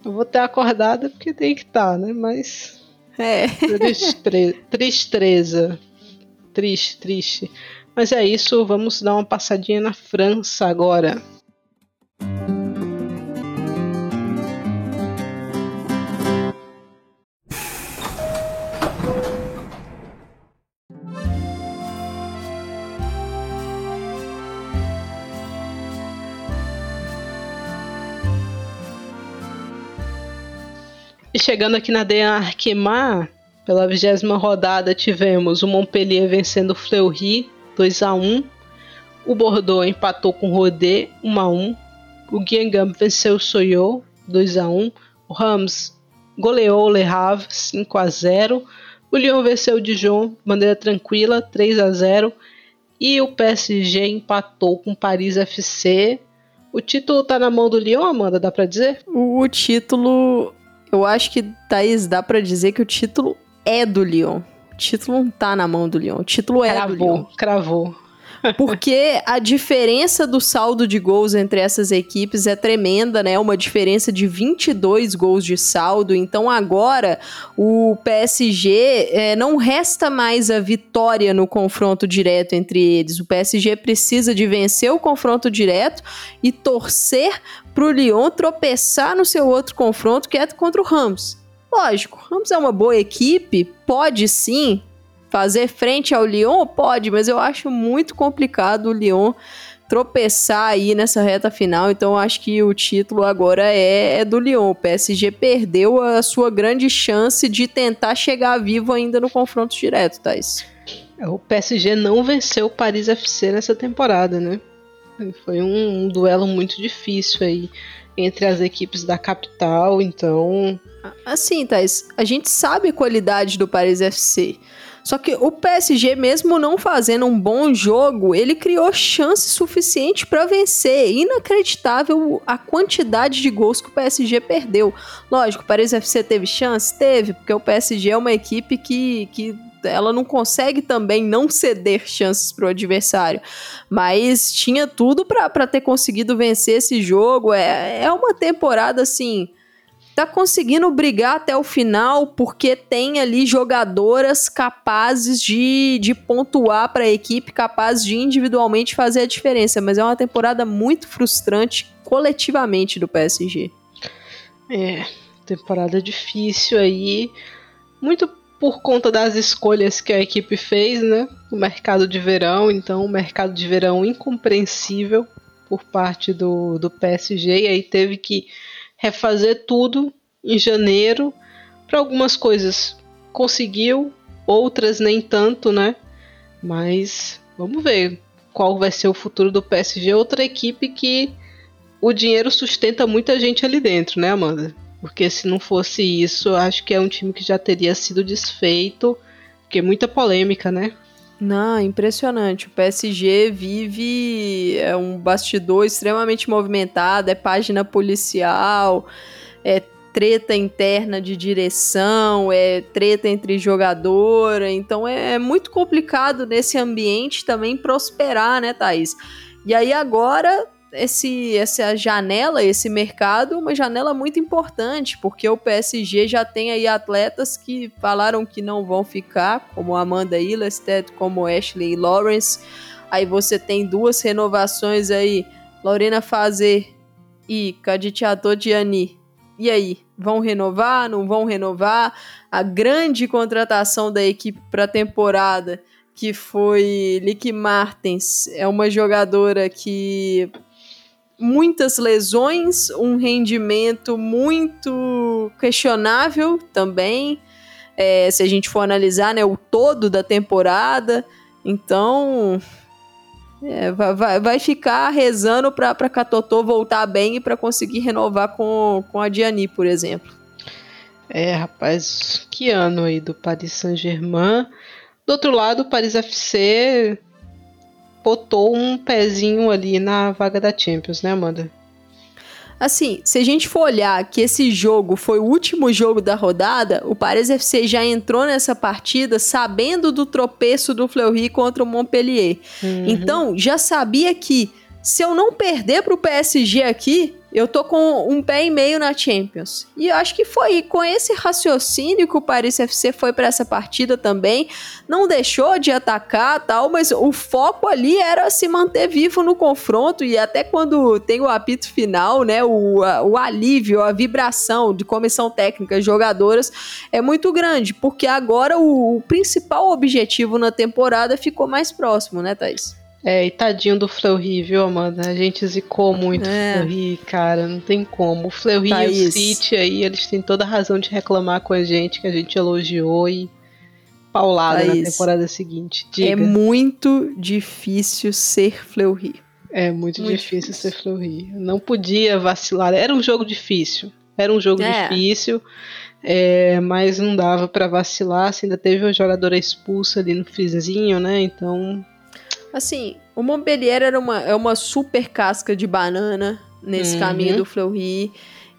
Eu vou ter acordada porque tem que estar, tá, né? Mas.
É.
Tristre... Tristeza. Triste, triste. Mas é isso, vamos dar uma passadinha na França agora. Chegando aqui na Dean Arquemar, pela vigésima rodada, tivemos o Montpellier vencendo o Fleury 2 a 1 o Bordeaux empatou com o Rodé 1 a 1 o Guingamp venceu o Soyot 2 a 1 o Rams goleou o Le Havre 5 a 0 o Lyon venceu o Dijon maneira tranquila 3 a 0 e o PSG empatou com o Paris FC. O título tá na mão do Lyon, Amanda, dá para dizer?
O título eu acho que, Thaís, dá para dizer que o título é do Lyon. O título não tá na mão do Lyon. O título é
cravou,
do Lyon.
Cravou.
Porque a diferença do saldo de gols entre essas equipes é tremenda, né? Uma diferença de 22 gols de saldo. Então agora o PSG é, não resta mais a vitória no confronto direto entre eles. O PSG precisa de vencer o confronto direto e torcer para o Lyon tropeçar no seu outro confronto, que é contra o Rams. Lógico, o Rams é uma boa equipe, pode sim fazer frente ao Lyon, pode, mas eu acho muito complicado o Lyon tropeçar aí nessa reta final, então acho que o título agora é, é, do Lyon. O PSG perdeu a sua grande chance de tentar chegar vivo ainda no confronto direto, Thais.
É, o PSG não venceu o Paris FC nessa temporada, né? Foi um, um duelo muito difícil aí entre as equipes da capital, então.
Assim, Thais, a gente sabe a qualidade do Paris FC. Só que o PSG, mesmo não fazendo um bom jogo, ele criou chance suficiente para vencer. Inacreditável a quantidade de gols que o PSG perdeu. Lógico, o Paris FC teve chance? Teve, porque o PSG é uma equipe que, que ela não consegue também não ceder chances pro adversário. Mas tinha tudo para ter conseguido vencer esse jogo. É, é uma temporada assim tá conseguindo brigar até o final porque tem ali jogadoras capazes de, de pontuar para a equipe, capazes de individualmente fazer a diferença. Mas é uma temporada muito frustrante coletivamente do PSG.
É, temporada difícil aí. Muito por conta das escolhas que a equipe fez, né? O mercado de verão, então, o mercado de verão incompreensível por parte do, do PSG, e aí teve que refazer tudo em janeiro. Para algumas coisas conseguiu, outras nem tanto, né? Mas vamos ver qual vai ser o futuro do PSG. Outra equipe que o dinheiro sustenta muita gente ali dentro, né, Amanda? Porque se não fosse isso, acho que é um time que já teria sido desfeito. Porque é muita polêmica, né?
Não, impressionante. O PSG vive é um bastidor extremamente movimentado, é página policial, é treta interna de direção, é treta entre jogadora, então é, é muito complicado nesse ambiente também prosperar, né, Thaís? E aí agora esse, essa janela, esse mercado, uma janela muito importante, porque o PSG já tem aí atletas que falaram que não vão ficar, como Amanda Illested, como Ashley Lawrence. Aí você tem duas renovações aí, Lorena Fazer e Kaditiato Diani. E aí, vão renovar, não vão renovar? A grande contratação da equipe para a temporada, que foi Lick Martens, é uma jogadora que muitas lesões, um rendimento muito questionável também, é, se a gente for analisar né, o todo da temporada. Então, é, vai, vai ficar rezando para Catotô voltar bem e para conseguir renovar com, com a Diani, por exemplo.
É, rapaz, que ano aí do Paris Saint-Germain. Do outro lado, o Paris FC botou um pezinho ali na vaga da Champions, né, Amanda?
Assim, se a gente for olhar que esse jogo foi o último jogo da rodada, o Paris FC já entrou nessa partida sabendo do tropeço do Fleury contra o Montpellier. Uhum. Então, já sabia que se eu não perder para o PSG aqui, eu tô com um pé e meio na Champions. E eu acho que foi com esse raciocínio que o Paris FC foi para essa partida também. Não deixou de atacar tal, mas o foco ali era se manter vivo no confronto. E até quando tem o apito final, né? O, a, o alívio, a vibração de comissão técnica, jogadoras, é muito grande. Porque agora o, o principal objetivo na temporada ficou mais próximo, né, Thaís?
É, e tadinho do Fleury, viu, Amanda? A gente zicou muito é. o Fleury, cara, não tem como. O Fleury Thaís. e o City aí, eles têm toda a razão de reclamar com a gente, que a gente elogiou e paulada Thaís. na temporada seguinte. Diga.
É muito difícil ser Fleury.
É muito, muito difícil, difícil, ser Fleury. Não podia vacilar. Era um jogo difícil. Era um jogo é. difícil. É, mas não dava para vacilar. Assim, ainda teve uma jogadora expulsa ali no frizinho, né? Então
Assim, o Montpellier era uma, é uma super casca de banana nesse uhum. caminho do Fleury.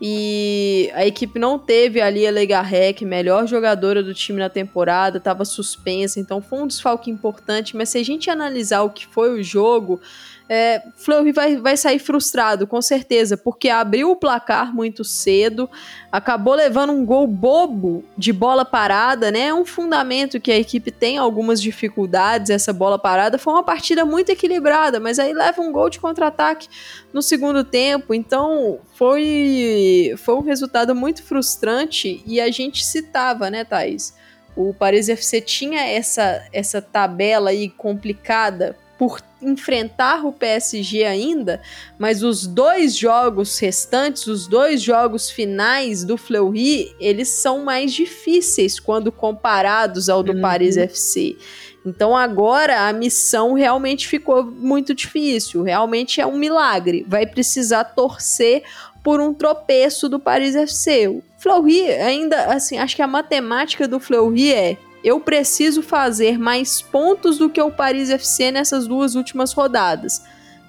E a equipe não teve ali a Legarrec, melhor jogadora do time na temporada, estava suspensa, então foi um desfalque importante. Mas se a gente analisar o que foi o jogo, é, Fleury vai, vai sair frustrado, com certeza, porque abriu o placar muito cedo, acabou levando um gol bobo de bola parada, né? É um fundamento que a equipe tem algumas dificuldades, essa bola parada. Foi uma partida muito equilibrada, mas aí leva um gol de contra-ataque no segundo tempo, então foi, foi um resultado muito frustrante e a gente citava, né, Thaís? O Paris FC tinha essa, essa tabela aí complicada por enfrentar o PSG ainda, mas os dois jogos restantes, os dois jogos finais do Fleury, eles são mais difíceis quando comparados ao do uhum. Paris FC. Então agora a missão realmente ficou muito difícil, realmente é um milagre. Vai precisar torcer por um tropeço do Paris FC. O Fleury ainda, assim, acho que a matemática do Fleury é eu preciso fazer mais pontos do que o Paris FC nessas duas últimas rodadas.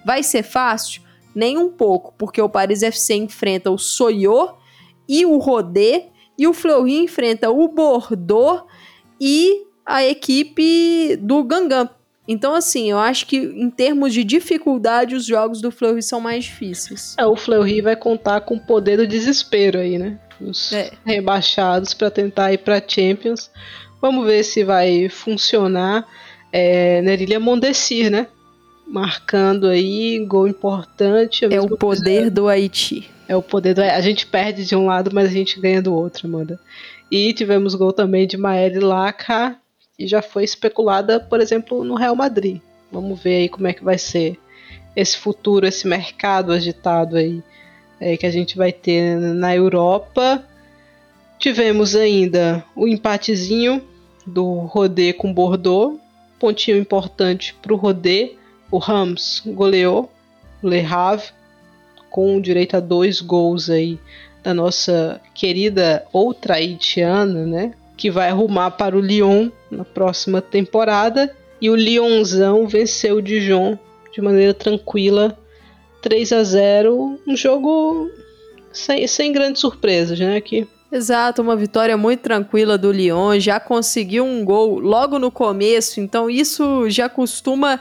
Vai ser fácil? Nem um pouco, porque o Paris FC enfrenta o Soyot e o Rodé, e o Fleury enfrenta o Bordeaux e a equipe do Gangan. Então, assim, eu acho que em termos de dificuldade, os jogos do Fleury são mais difíceis.
É, o Fleury vai contar com o poder do desespero aí, né? Os é. rebaixados para tentar ir para Champions. Vamos ver se vai funcionar. É, Nerilha Mondesir, né? Marcando aí, gol importante.
É o poder do Haiti.
É o poder do A gente perde de um lado, mas a gente ganha do outro, Amanda. E tivemos gol também de Maeli Laca, e já foi especulada, por exemplo, no Real Madrid. Vamos ver aí como é que vai ser esse futuro, esse mercado agitado aí é, que a gente vai ter na Europa. Tivemos ainda o empatezinho do Rodé com Bordeaux, pontinho importante para o Rodé. O Rams goleou o Le Havre com direito a dois gols aí da nossa querida outra haitiana, né? Que vai arrumar para o Lyon na próxima temporada. E o Lyonzão venceu o Dijon de maneira tranquila, 3 a 0 Um jogo sem, sem grandes surpresas, né? Aqui.
Exato, uma vitória muito tranquila do Lyon. Já conseguiu um gol logo no começo, então isso já costuma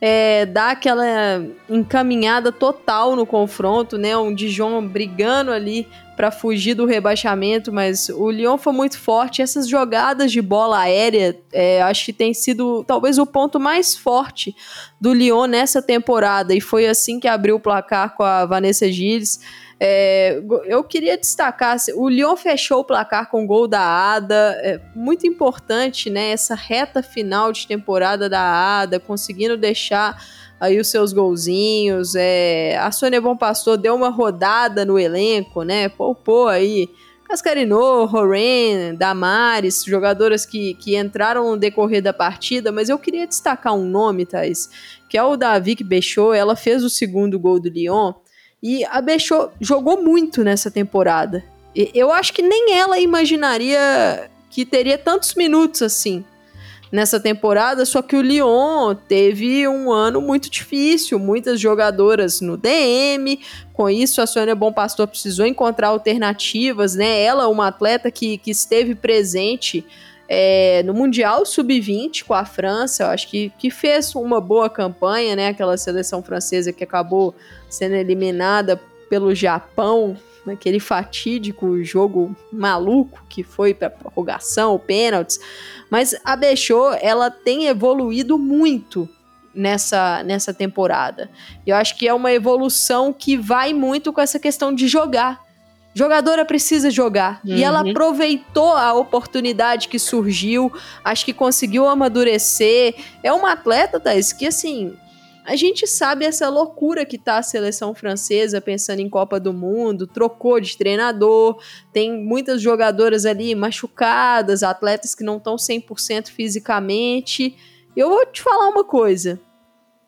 é, dar aquela encaminhada total no confronto, né? Um Dijon brigando ali para fugir do rebaixamento, mas o Lyon foi muito forte. Essas jogadas de bola aérea, é, acho que tem sido talvez o ponto mais forte do Lyon nessa temporada, e foi assim que abriu o placar com a Vanessa Gilles. É, eu queria destacar, o Lyon fechou o placar com o gol da Ada, é muito importante, né? Essa reta final de temporada da Ada, conseguindo deixar aí os seus golzinhos. É, a Sônia Bom Pastor deu uma rodada no elenco, né? Poupou aí Cascarinô, Roren, Damares, jogadoras que, que entraram no decorrer da partida, mas eu queria destacar um nome, Thais, que é o da Vic Bechot. Ela fez o segundo gol do Lyon e a Bechot jogou muito nessa temporada. Eu acho que nem ela imaginaria que teria tantos minutos assim nessa temporada, só que o Lyon teve um ano muito difícil, muitas jogadoras no DM, com isso a Sônia Bom Pastor precisou encontrar alternativas, né? Ela, uma atleta que, que esteve presente é, no Mundial Sub-20 com a França, eu acho que, que fez uma boa campanha, né? Aquela seleção francesa que acabou sendo eliminada pelo Japão naquele fatídico jogo maluco que foi para prorrogação, pênaltis. Mas a Bechô, ela tem evoluído muito nessa, nessa temporada. Eu acho que é uma evolução que vai muito com essa questão de jogar. Jogadora precisa jogar. Uhum. E ela uhum. aproveitou a oportunidade que surgiu, acho que conseguiu amadurecer. É uma atleta, Thais, que assim, a gente sabe essa loucura que tá a seleção francesa pensando em Copa do Mundo, trocou de treinador, tem muitas jogadoras ali machucadas, atletas que não estão 100% fisicamente. Eu vou te falar uma coisa,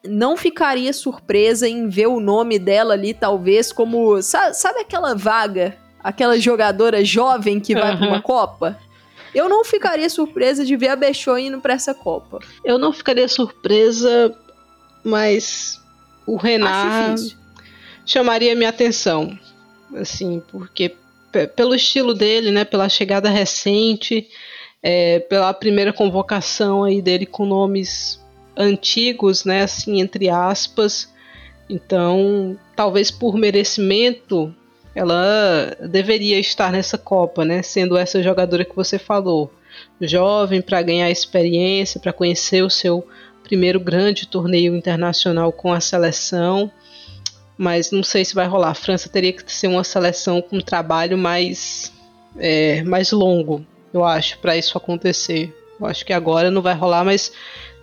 não ficaria surpresa em ver o nome dela ali, talvez, como. Sabe, sabe aquela vaga? Aquela jogadora jovem que vai uhum. para uma Copa? Eu não ficaria surpresa de ver a Bechô indo para essa Copa.
Eu não ficaria surpresa mas o Renan chamaria minha atenção, assim, porque pelo estilo dele, né, pela chegada recente, é, pela primeira convocação aí dele com nomes antigos, né, assim entre aspas. Então, talvez por merecimento, ela deveria estar nessa Copa, né, sendo essa jogadora que você falou, jovem para ganhar experiência, para conhecer o seu primeiro grande torneio internacional com a seleção, mas não sei se vai rolar. A França teria que ser uma seleção com um trabalho mais, é, mais longo, eu acho, para isso acontecer. Eu acho que agora não vai rolar, mas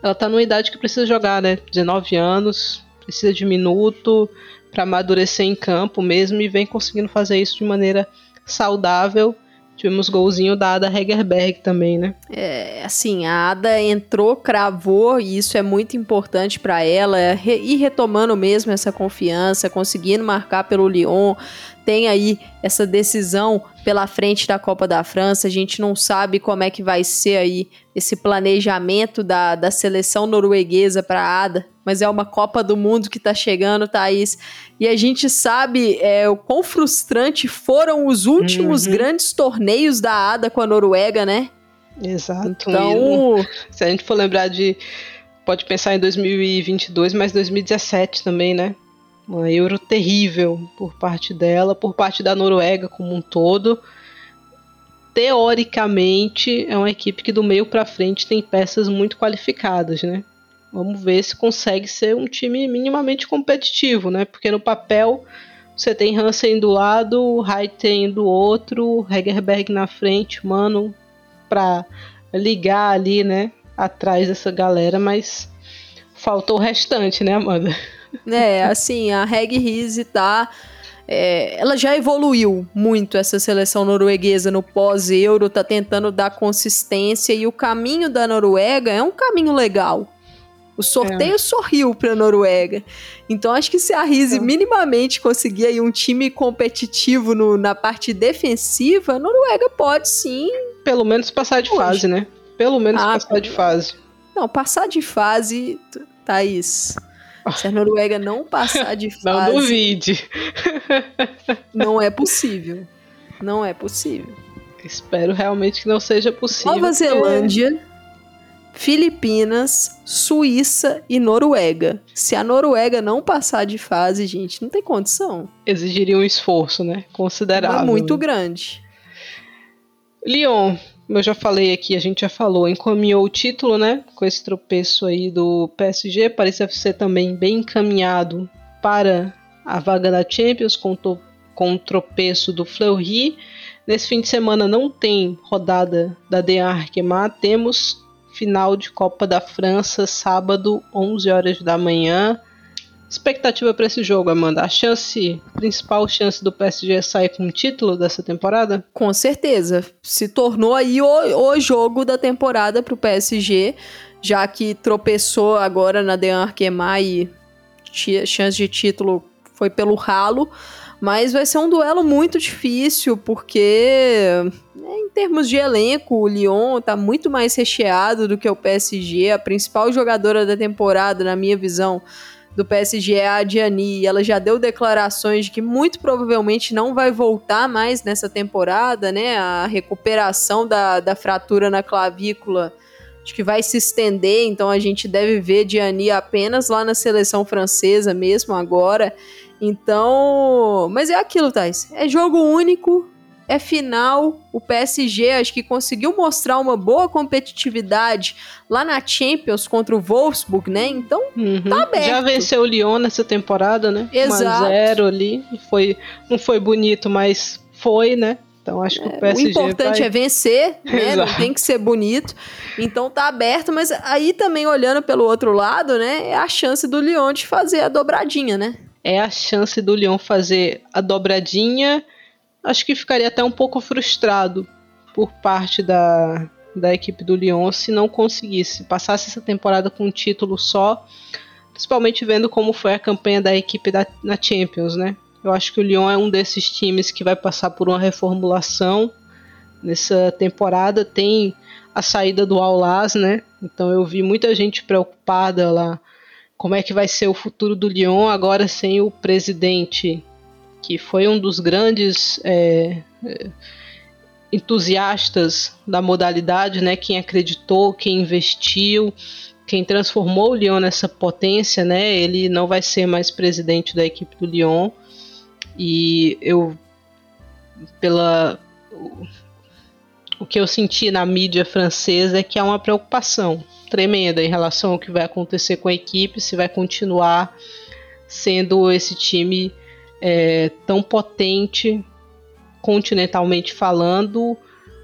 ela está numa idade que precisa jogar, né? 19 anos, precisa de minuto para amadurecer em campo mesmo e vem conseguindo fazer isso de maneira saudável Tivemos golzinho da Ada Hegerberg também, né?
É, assim, a Ada entrou, cravou, e isso é muito importante para ela, re, ir retomando mesmo essa confiança, conseguindo marcar pelo Lyon. Tem aí essa decisão pela frente da Copa da França, a gente não sabe como é que vai ser aí esse planejamento da, da seleção norueguesa para a Ada, mas é uma Copa do Mundo que está chegando, Thaís. E a gente sabe é, o quão frustrante foram os últimos uhum. grandes torneios da ADA com a Noruega, né?
Exato. Então, se a gente for lembrar de. Pode pensar em 2022, mas 2017 também, né? Uma Euro terrível por parte dela, por parte da Noruega como um todo. Teoricamente, é uma equipe que do meio para frente tem peças muito qualificadas, né? Vamos ver se consegue ser um time minimamente competitivo, né? Porque no papel você tem Hansen do lado, Heiten do outro, Hegerberg na frente, mano, pra ligar ali, né? Atrás dessa galera, mas faltou o restante, né, Amanda?
É, assim, a Reg Rize tá. É, ela já evoluiu muito essa seleção norueguesa no pós-euro, tá tentando dar consistência e o caminho da Noruega é um caminho legal. O sorteio é. sorriu para a Noruega. Então acho que se a Rise é. minimamente conseguir aí um time competitivo no, na parte defensiva, a Noruega pode sim.
Pelo menos passar de Hoje. fase, né? Pelo menos ah, passar de fase.
Não, passar de fase, Thaís. Se a Noruega não passar de fase.
Não duvide.
não é possível. Não é possível.
Espero realmente que não seja possível.
Nova Zelândia Filipinas, Suíça e Noruega. Se a Noruega não passar de fase, gente, não tem condição.
Exigiria um esforço, né? Considerável. É
muito grande.
Lyon, eu já falei aqui, a gente já falou, encaminhou o título, né? Com esse tropeço aí do PSG. Parece ser também bem encaminhado para a vaga da Champions, com, com o tropeço do Fleury. Nesse fim de semana não tem rodada da De Arkema, temos final de Copa da França, sábado, 11 horas da manhã. Expectativa para esse jogo, Amanda? A chance, principal chance do PSG sair com o título dessa temporada?
Com certeza. Se tornou aí o, o jogo da temporada para o PSG, já que tropeçou agora na De Arquemar e chance de título foi pelo ralo. Mas vai ser um duelo muito difícil, porque né, em termos de elenco, o Lyon tá muito mais recheado do que o PSG. A principal jogadora da temporada, na minha visão, do PSG é a Diani. E ela já deu declarações de que muito provavelmente não vai voltar mais nessa temporada, né? A recuperação da, da fratura na clavícula acho que vai se estender, então a gente deve ver Diani apenas lá na seleção francesa mesmo agora. Então, mas é aquilo, Thais. É jogo único, é final. O PSG acho que conseguiu mostrar uma boa competitividade lá na Champions contra o Wolfsburg, né? Então, uhum. tá aberto.
Já venceu o Lyon nessa temporada, né? Exato. 1 0 ali. Foi, não foi bonito, mas foi, né? Então acho que o PSG.
É, o importante vai... é vencer, né? Não tem que ser bonito. Então tá aberto, mas aí também olhando pelo outro lado, né? É a chance do Lyon de fazer a dobradinha, né?
é a chance do Lyon fazer a dobradinha. Acho que ficaria até um pouco frustrado por parte da, da equipe do Lyon se não conseguisse, passasse essa temporada com um título só, principalmente vendo como foi a campanha da equipe da, na Champions, né? Eu acho que o Lyon é um desses times que vai passar por uma reformulação nessa temporada. Tem a saída do Aulas, né? Então eu vi muita gente preocupada lá como é que vai ser o futuro do Lyon agora sem o presidente, que foi um dos grandes é, é, entusiastas da modalidade, né? Quem acreditou, quem investiu, quem transformou o Lyon nessa potência, né? Ele não vai ser mais presidente da equipe do Lyon e eu pela o que eu senti na mídia francesa é que há uma preocupação tremenda em relação ao que vai acontecer com a equipe, se vai continuar sendo esse time é, tão potente continentalmente falando,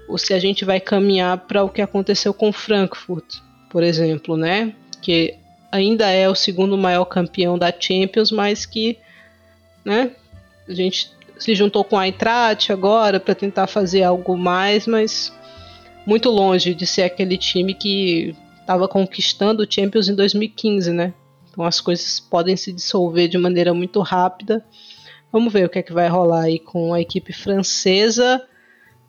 ou se a gente vai caminhar para o que aconteceu com Frankfurt, por exemplo, né? Que ainda é o segundo maior campeão da Champions, mas que, né? A gente se juntou com a Eintracht agora para tentar fazer algo mais, mas muito longe de ser aquele time que estava conquistando o Champions em 2015, né? Então as coisas podem se dissolver de maneira muito rápida. Vamos ver o que é que vai rolar aí com a equipe francesa.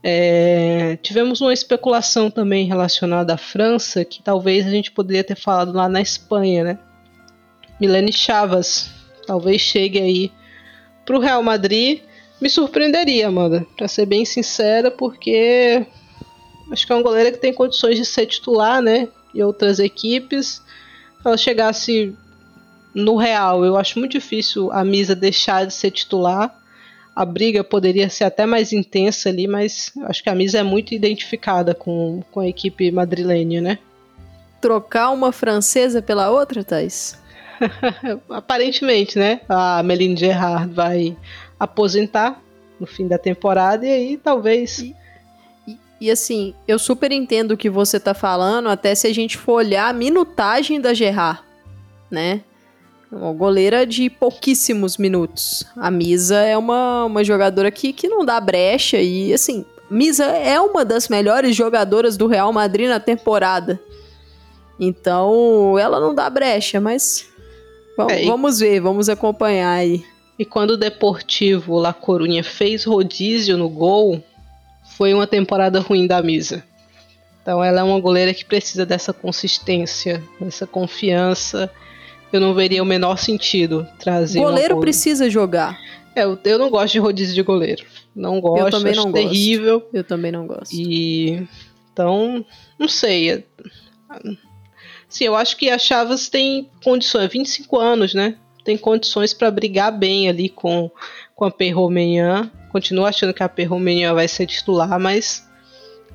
É, tivemos uma especulação também relacionada à França, que talvez a gente poderia ter falado lá na Espanha, né? Milene Chavas, talvez chegue aí para o Real Madrid. Me surpreenderia, Amanda, para ser bem sincera, porque acho que é uma goleira que tem condições de ser titular, né? E outras equipes. Se ela chegasse no Real, eu acho muito difícil a Misa deixar de ser titular a briga poderia ser até mais intensa ali, mas acho que a Misa é muito identificada com, com a equipe madrilenha, né?
Trocar uma francesa pela outra, Thais?
Aparentemente, né? A Meline Gerard vai aposentar no fim da temporada e aí talvez.
E, e, e, assim, eu super entendo o que você tá falando, até se a gente for olhar a minutagem da Gerard, né? Uma goleira de pouquíssimos minutos. A Misa é uma, uma jogadora que, que não dá brecha e, assim, Misa é uma das melhores jogadoras do Real Madrid na temporada. Então, ela não dá brecha, mas é, vamos ver, vamos acompanhar aí.
E quando o Deportivo La Corunha fez rodízio no gol, foi uma temporada ruim da Misa. Então ela é uma goleira que precisa dessa consistência, dessa confiança eu não veria o menor sentido trazer.
Goleiro precisa jogar.
É, eu, eu não gosto de rodízio de goleiro. Não gosto, eu também não terrível.
Gosto. Eu também não gosto.
E então, não sei. Sim, eu acho que a Chaves tem condições, 25 anos, né? Tem condições para brigar bem ali com, com a Perromenhan. Continuo achando que a Perromenhan vai ser titular, mas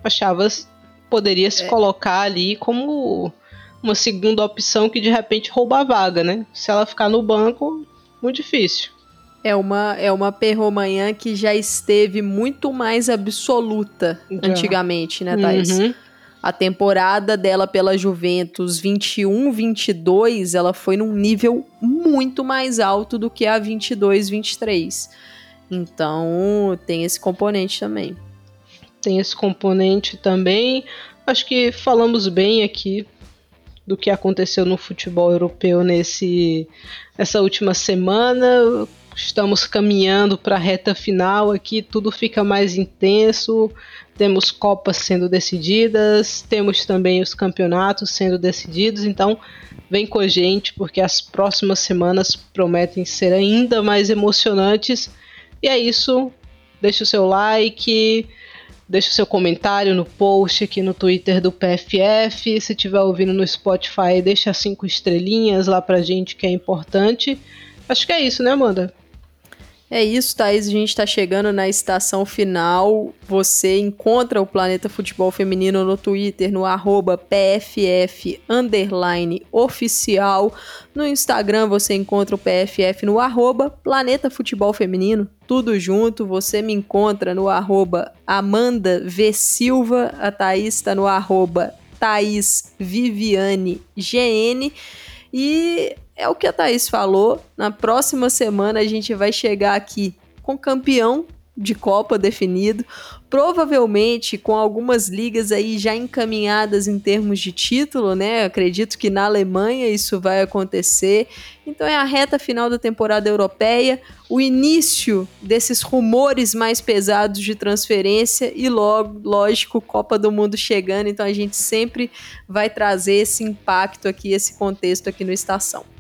a Chaves poderia se é. colocar ali como uma segunda opção que de repente rouba a vaga, né? Se ela ficar no banco, muito difícil.
É uma, é uma perromanhã que já esteve muito mais absoluta já. antigamente, né, Thais? Uhum. A temporada dela pela Juventus 21-22, ela foi num nível muito mais alto do que a 22-23. Então, tem esse componente também.
Tem esse componente também. Acho que falamos bem aqui do que aconteceu no futebol europeu nesse essa última semana. Estamos caminhando para a reta final aqui, tudo fica mais intenso. Temos copas sendo decididas, temos também os campeonatos sendo decididos, então vem com a gente porque as próximas semanas prometem ser ainda mais emocionantes. E é isso. Deixe o seu like, Deixe o seu comentário no post aqui no Twitter do PFF. Se estiver ouvindo no Spotify, deixa cinco estrelinhas lá pra gente que é importante. Acho que é isso, né, Amanda?
É isso, Thaís. A gente está chegando na estação final. Você encontra o Planeta Futebol Feminino no Twitter, no PFF oficial. No Instagram você encontra o PFF no arroba Planeta Futebol Feminino. Tudo junto. Você me encontra no arroba Amanda V. Silva. A Thaís está no arroba Thaís Viviane GN. E é o que a Thaís falou. Na próxima semana a gente vai chegar aqui com campeão de Copa definido, provavelmente com algumas ligas aí já encaminhadas em termos de título, né? Acredito que na Alemanha isso vai acontecer. Então é a reta final da temporada europeia, o início desses rumores mais pesados de transferência e logo, lógico, Copa do Mundo chegando, então a gente sempre vai trazer esse impacto aqui, esse contexto aqui no Estação.